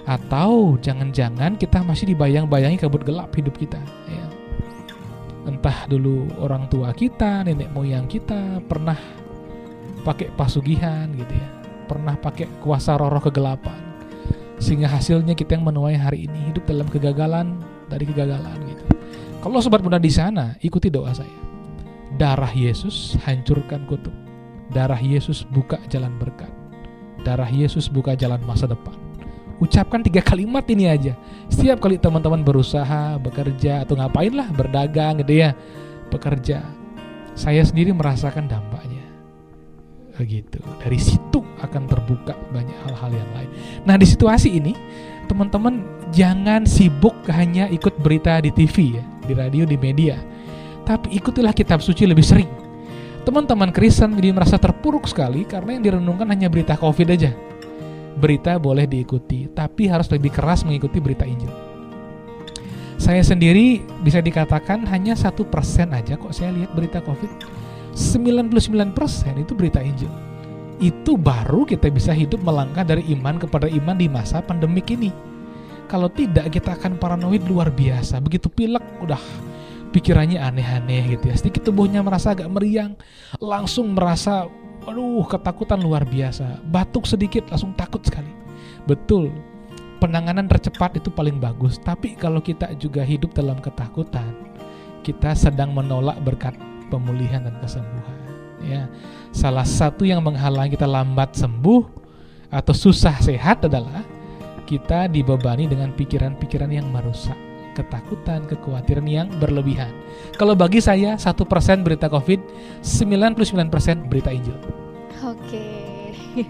atau jangan-jangan kita masih dibayang-bayangi kabut gelap hidup kita ya. entah dulu orang tua kita nenek moyang kita pernah pakai pasugihan gitu ya pernah pakai kuasa roh-roh kegelapan sehingga hasilnya kita yang menuai hari ini hidup dalam kegagalan dari kegagalan gitu kalau sobat muda di sana ikuti doa saya darah Yesus hancurkan kutuk Darah Yesus buka jalan berkat. Darah Yesus buka jalan masa depan. Ucapkan tiga kalimat ini aja. Setiap kali teman-teman berusaha, bekerja, atau ngapain lah, berdagang gitu ya, bekerja. Saya sendiri merasakan dampaknya. Begitu. Dari situ akan terbuka banyak hal-hal yang lain. Nah di situasi ini, teman-teman jangan sibuk hanya ikut berita di TV ya, di radio, di media. Tapi ikutilah kitab suci lebih sering teman-teman Kristen jadi merasa terpuruk sekali karena yang direnungkan hanya berita COVID aja. Berita boleh diikuti, tapi harus lebih keras mengikuti berita Injil. Saya sendiri bisa dikatakan hanya satu persen aja kok saya lihat berita COVID. 99% itu berita Injil. Itu baru kita bisa hidup melangkah dari iman kepada iman di masa pandemik ini. Kalau tidak kita akan paranoid luar biasa. Begitu pilek udah pikirannya aneh-aneh gitu ya. Sedikit tubuhnya merasa agak meriang, langsung merasa aduh ketakutan luar biasa. Batuk sedikit langsung takut sekali. Betul. Penanganan tercepat itu paling bagus, tapi kalau kita juga hidup dalam ketakutan, kita sedang menolak berkat pemulihan dan kesembuhan. Ya, salah satu yang menghalangi kita lambat sembuh atau susah sehat adalah kita dibebani dengan pikiran-pikiran yang merusak ketakutan, kekhawatiran yang berlebihan. Kalau bagi saya, satu persen berita COVID, 99% berita Injil. Oke.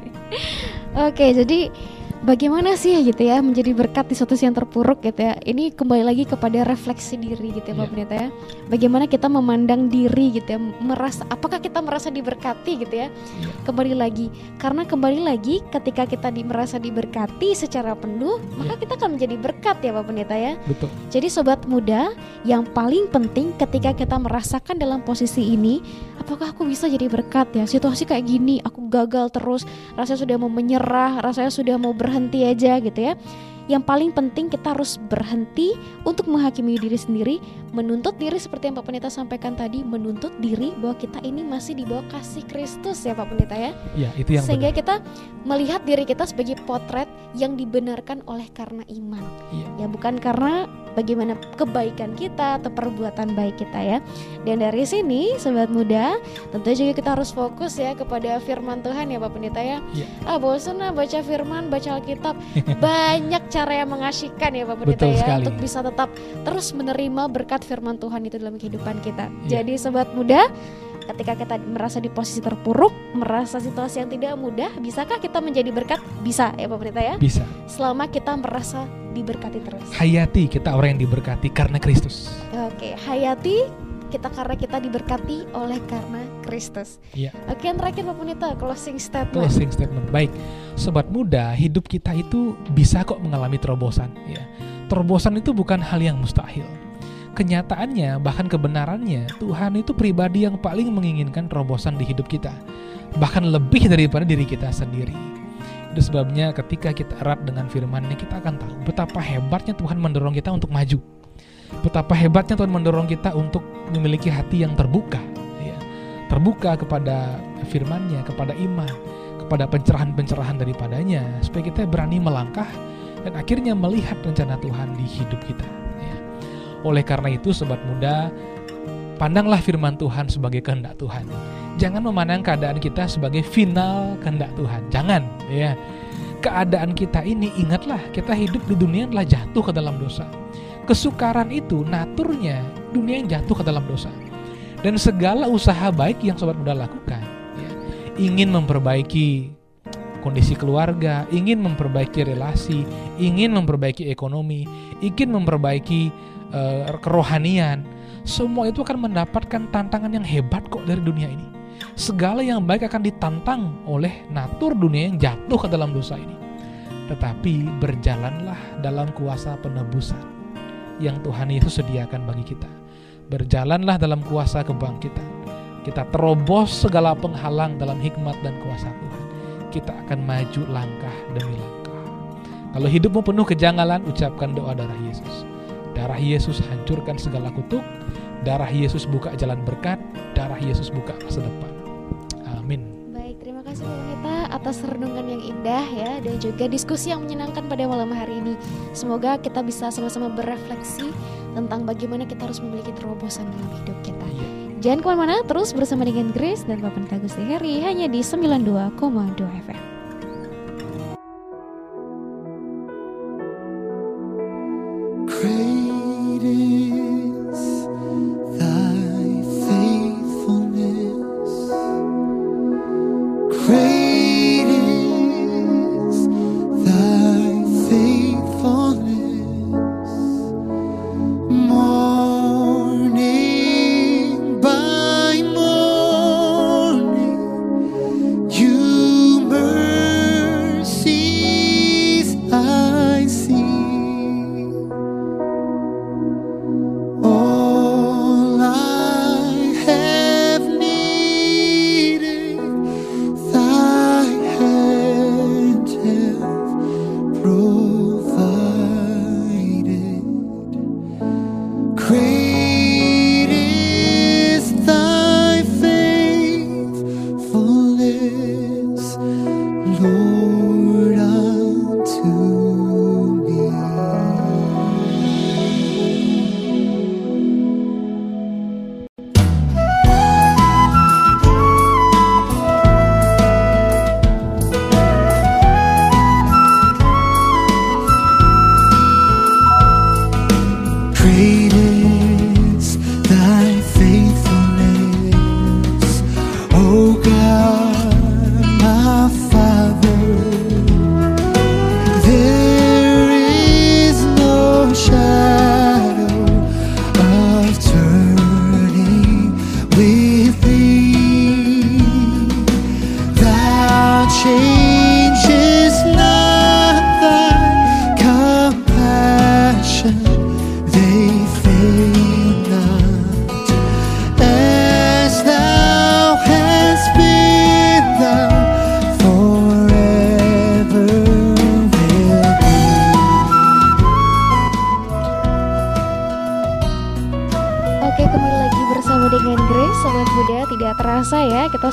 Oke, jadi bagaimana sih gitu ya menjadi berkat di suatu yang terpuruk gitu ya. Ini kembali lagi kepada refleksi diri gitu ya Pak yeah. Pendeta ya. Bagaimana kita memandang diri gitu ya, merasa apakah kita merasa diberkati gitu ya. Yeah. Kembali lagi karena kembali lagi ketika kita di, merasa diberkati secara penuh, yeah. maka kita akan menjadi berkat ya Pak Pendeta ya. Betul. Jadi sobat muda, yang paling penting ketika kita merasakan dalam posisi ini, apakah aku bisa jadi berkat ya? Situasi kayak gini, aku gagal terus, rasanya sudah mau menyerah, rasanya sudah mau ber berhenti aja gitu ya yang paling penting kita harus berhenti untuk menghakimi diri sendiri, menuntut diri seperti yang Pak Pendeta sampaikan tadi, menuntut diri bahwa kita ini masih di bawah kasih Kristus ya Pak Pendeta ya. Iya, itu yang Sehingga benar. kita melihat diri kita sebagai potret yang dibenarkan oleh karena iman. Iya. Ya bukan karena bagaimana kebaikan kita atau perbuatan baik kita ya. Dan dari sini sobat muda, tentu juga kita harus fokus ya kepada firman Tuhan ya Pak Pendeta ya. Iya. Ah bosan baca firman, baca Alkitab. Banyak cara yang mengasihkan ya Pak Pendeta ya sekali. untuk bisa tetap terus menerima berkat firman Tuhan itu dalam kehidupan kita. Ya. Jadi sobat muda, ketika kita merasa di posisi terpuruk, merasa situasi yang tidak mudah, bisakah kita menjadi berkat? Bisa ya Pendeta ya? Bisa. Selama kita merasa diberkati terus. Hayati kita orang yang diberkati karena Kristus. Oke, hayati kita karena kita diberkati oleh karena Kristus. Iya. Oke, yang terakhir Pak Punita, closing statement. Closing statement. Baik. Sobat muda, hidup kita itu bisa kok mengalami terobosan, ya. Terobosan itu bukan hal yang mustahil. Kenyataannya, bahkan kebenarannya, Tuhan itu pribadi yang paling menginginkan terobosan di hidup kita. Bahkan lebih daripada diri kita sendiri. Itu sebabnya ketika kita erat dengan firman-Nya, kita akan tahu betapa hebatnya Tuhan mendorong kita untuk maju Betapa hebatnya Tuhan mendorong kita untuk memiliki hati yang terbuka, ya. terbuka kepada firman-Nya, kepada iman, kepada pencerahan-pencerahan daripadanya supaya kita berani melangkah dan akhirnya melihat rencana Tuhan di hidup kita. Ya. Oleh karena itu, sobat muda, pandanglah firman Tuhan sebagai kehendak Tuhan. Jangan memandang keadaan kita sebagai final kehendak Tuhan. Jangan, ya. Keadaan kita ini ingatlah, kita hidup di dunia adalah jatuh ke dalam dosa. Kesukaran itu naturnya dunia yang jatuh ke dalam dosa. Dan segala usaha baik yang sobat muda lakukan, ya, ingin memperbaiki kondisi keluarga, ingin memperbaiki relasi, ingin memperbaiki ekonomi, ingin memperbaiki uh, kerohanian, semua itu akan mendapatkan tantangan yang hebat kok dari dunia ini. Segala yang baik akan ditantang oleh natur dunia yang jatuh ke dalam dosa ini. Tetapi berjalanlah dalam kuasa penebusan yang Tuhan Yesus sediakan bagi kita berjalanlah dalam kuasa kebangkitan. Kita terobos segala penghalang dalam hikmat dan kuasa Tuhan. Kita akan maju langkah demi langkah. Kalau hidupmu penuh kejanggalan, ucapkan doa darah Yesus. Darah Yesus hancurkan segala kutuk. Darah Yesus buka jalan berkat. Darah Yesus buka masa depan. Amin. Baik, terima kasih atas renungan yang indah ya dan juga diskusi yang menyenangkan pada malam hari ini. Semoga kita bisa sama-sama berefleksi tentang bagaimana kita harus memiliki terobosan dalam hidup kita. Iya. Jangan ke mana-mana, terus bersama dengan Grace dan Papan Kagusti Heri hanya di 92,2 FM. Yeah.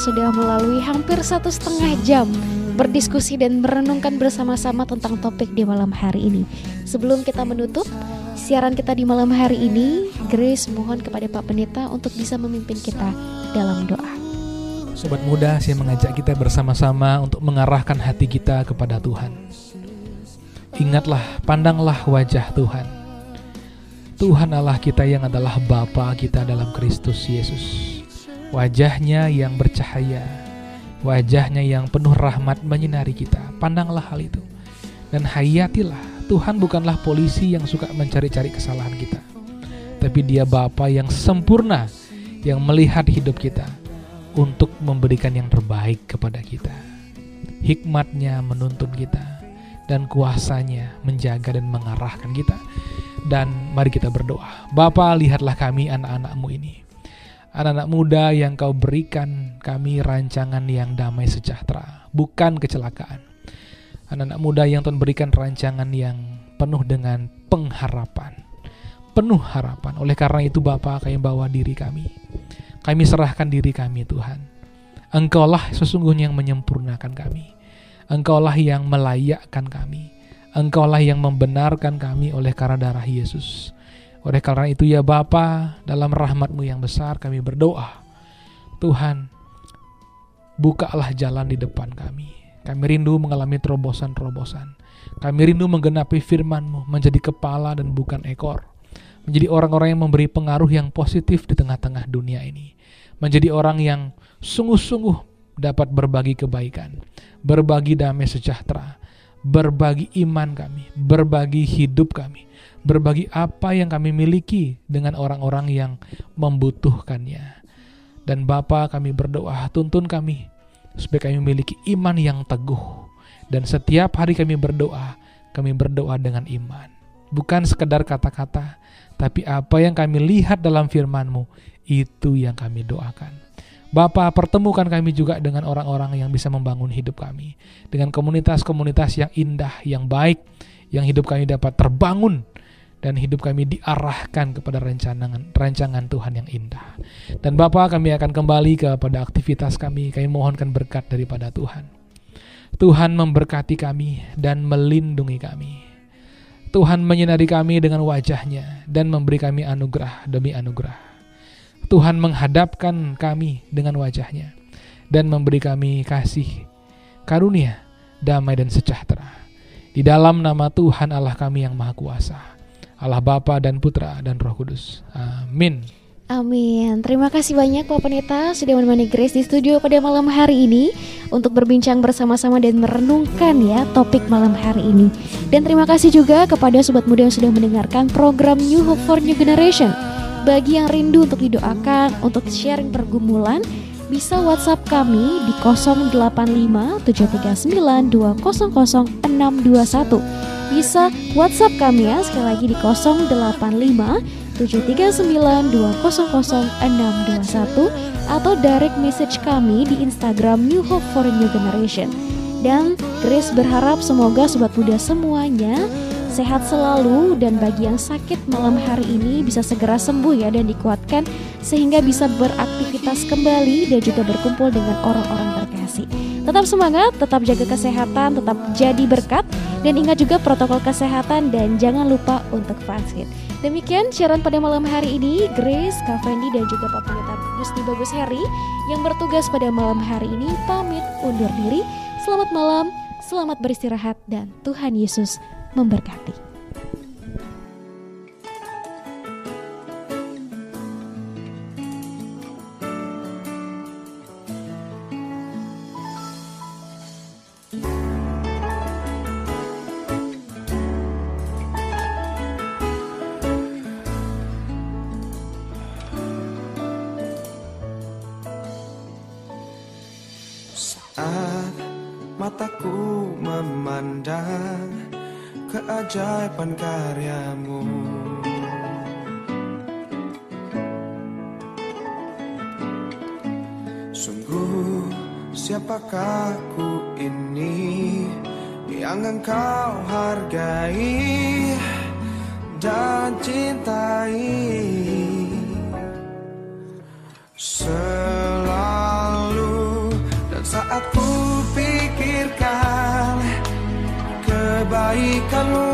Sudah melalui hampir satu setengah jam berdiskusi dan merenungkan bersama-sama tentang topik di malam hari ini. Sebelum kita menutup siaran kita di malam hari ini, Grace mohon kepada Pak Pendeta untuk bisa memimpin kita dalam doa. Sobat muda, saya mengajak kita bersama-sama untuk mengarahkan hati kita kepada Tuhan. Ingatlah, pandanglah wajah Tuhan. Tuhan Allah kita yang adalah Bapa kita dalam Kristus Yesus wajahnya yang bercahaya, wajahnya yang penuh rahmat menyinari kita. Pandanglah hal itu. Dan hayatilah, Tuhan bukanlah polisi yang suka mencari-cari kesalahan kita. Tapi dia Bapa yang sempurna, yang melihat hidup kita untuk memberikan yang terbaik kepada kita. Hikmatnya menuntun kita dan kuasanya menjaga dan mengarahkan kita. Dan mari kita berdoa. Bapa, lihatlah kami anak-anakmu ini anak-anak muda yang kau berikan kami rancangan yang damai sejahtera, bukan kecelakaan. Anak-anak muda yang Tuhan berikan rancangan yang penuh dengan pengharapan, penuh harapan. Oleh karena itu Bapa kami bawa diri kami. Kami serahkan diri kami Tuhan. Engkaulah sesungguhnya yang menyempurnakan kami. Engkaulah yang melayakkan kami. Engkaulah yang membenarkan kami oleh karena darah Yesus. Oleh karena itu ya Bapa, dalam rahmatmu yang besar kami berdoa. Tuhan, bukalah jalan di depan kami. Kami rindu mengalami terobosan-terobosan. Kami rindu menggenapi firman-Mu menjadi kepala dan bukan ekor. Menjadi orang-orang yang memberi pengaruh yang positif di tengah-tengah dunia ini. Menjadi orang yang sungguh-sungguh dapat berbagi kebaikan, berbagi damai sejahtera, berbagi iman kami, berbagi hidup kami, berbagi apa yang kami miliki dengan orang-orang yang membutuhkannya. Dan Bapa kami berdoa, tuntun kami supaya kami memiliki iman yang teguh. Dan setiap hari kami berdoa, kami berdoa dengan iman. Bukan sekedar kata-kata, tapi apa yang kami lihat dalam firman-Mu, itu yang kami doakan. Bapa, pertemukan kami juga dengan orang-orang yang bisa membangun hidup kami. Dengan komunitas-komunitas yang indah, yang baik, yang hidup kami dapat terbangun dan hidup kami diarahkan kepada rancangan rancangan Tuhan yang indah. Dan Bapa, kami akan kembali kepada aktivitas kami. Kami mohonkan berkat daripada Tuhan. Tuhan memberkati kami dan melindungi kami. Tuhan menyinari kami dengan wajahnya dan memberi kami anugerah demi anugerah. Tuhan menghadapkan kami dengan wajahnya dan memberi kami kasih, karunia, damai dan sejahtera. Di dalam nama Tuhan Allah kami yang Maha Kuasa, Allah Bapa dan Putra dan Roh Kudus. Amin. Amin. Terima kasih banyak Pak Penita sudah menemani Grace di studio pada malam hari ini untuk berbincang bersama-sama dan merenungkan ya topik malam hari ini. Dan terima kasih juga kepada sobat muda yang sudah mendengarkan program New Hope for New Generation. Bagi yang rindu untuk didoakan, untuk sharing pergumulan, bisa WhatsApp kami di 085739200621. Bisa WhatsApp kami ya sekali lagi di 085739200621 atau direct message kami di Instagram New Hope for New Generation. Dan Grace berharap semoga sobat muda semuanya sehat selalu dan bagi yang sakit malam hari ini bisa segera sembuh ya dan dikuatkan sehingga bisa beraktivitas kembali dan juga berkumpul dengan orang-orang terkasih. Tetap semangat, tetap jaga kesehatan, tetap jadi berkat dan ingat juga protokol kesehatan dan jangan lupa untuk vaksin. Demikian siaran pada malam hari ini Grace, Kak Fendi dan juga Pak Pendeta Gusti Bagus Heri yang bertugas pada malam hari ini pamit undur diri. Selamat malam, selamat beristirahat dan Tuhan Yesus memberkati. Karyamu. Sungguh siapakah ku ini yang engkau hargai dan cintai? Selalu dan saat ku pikirkan kebaikanmu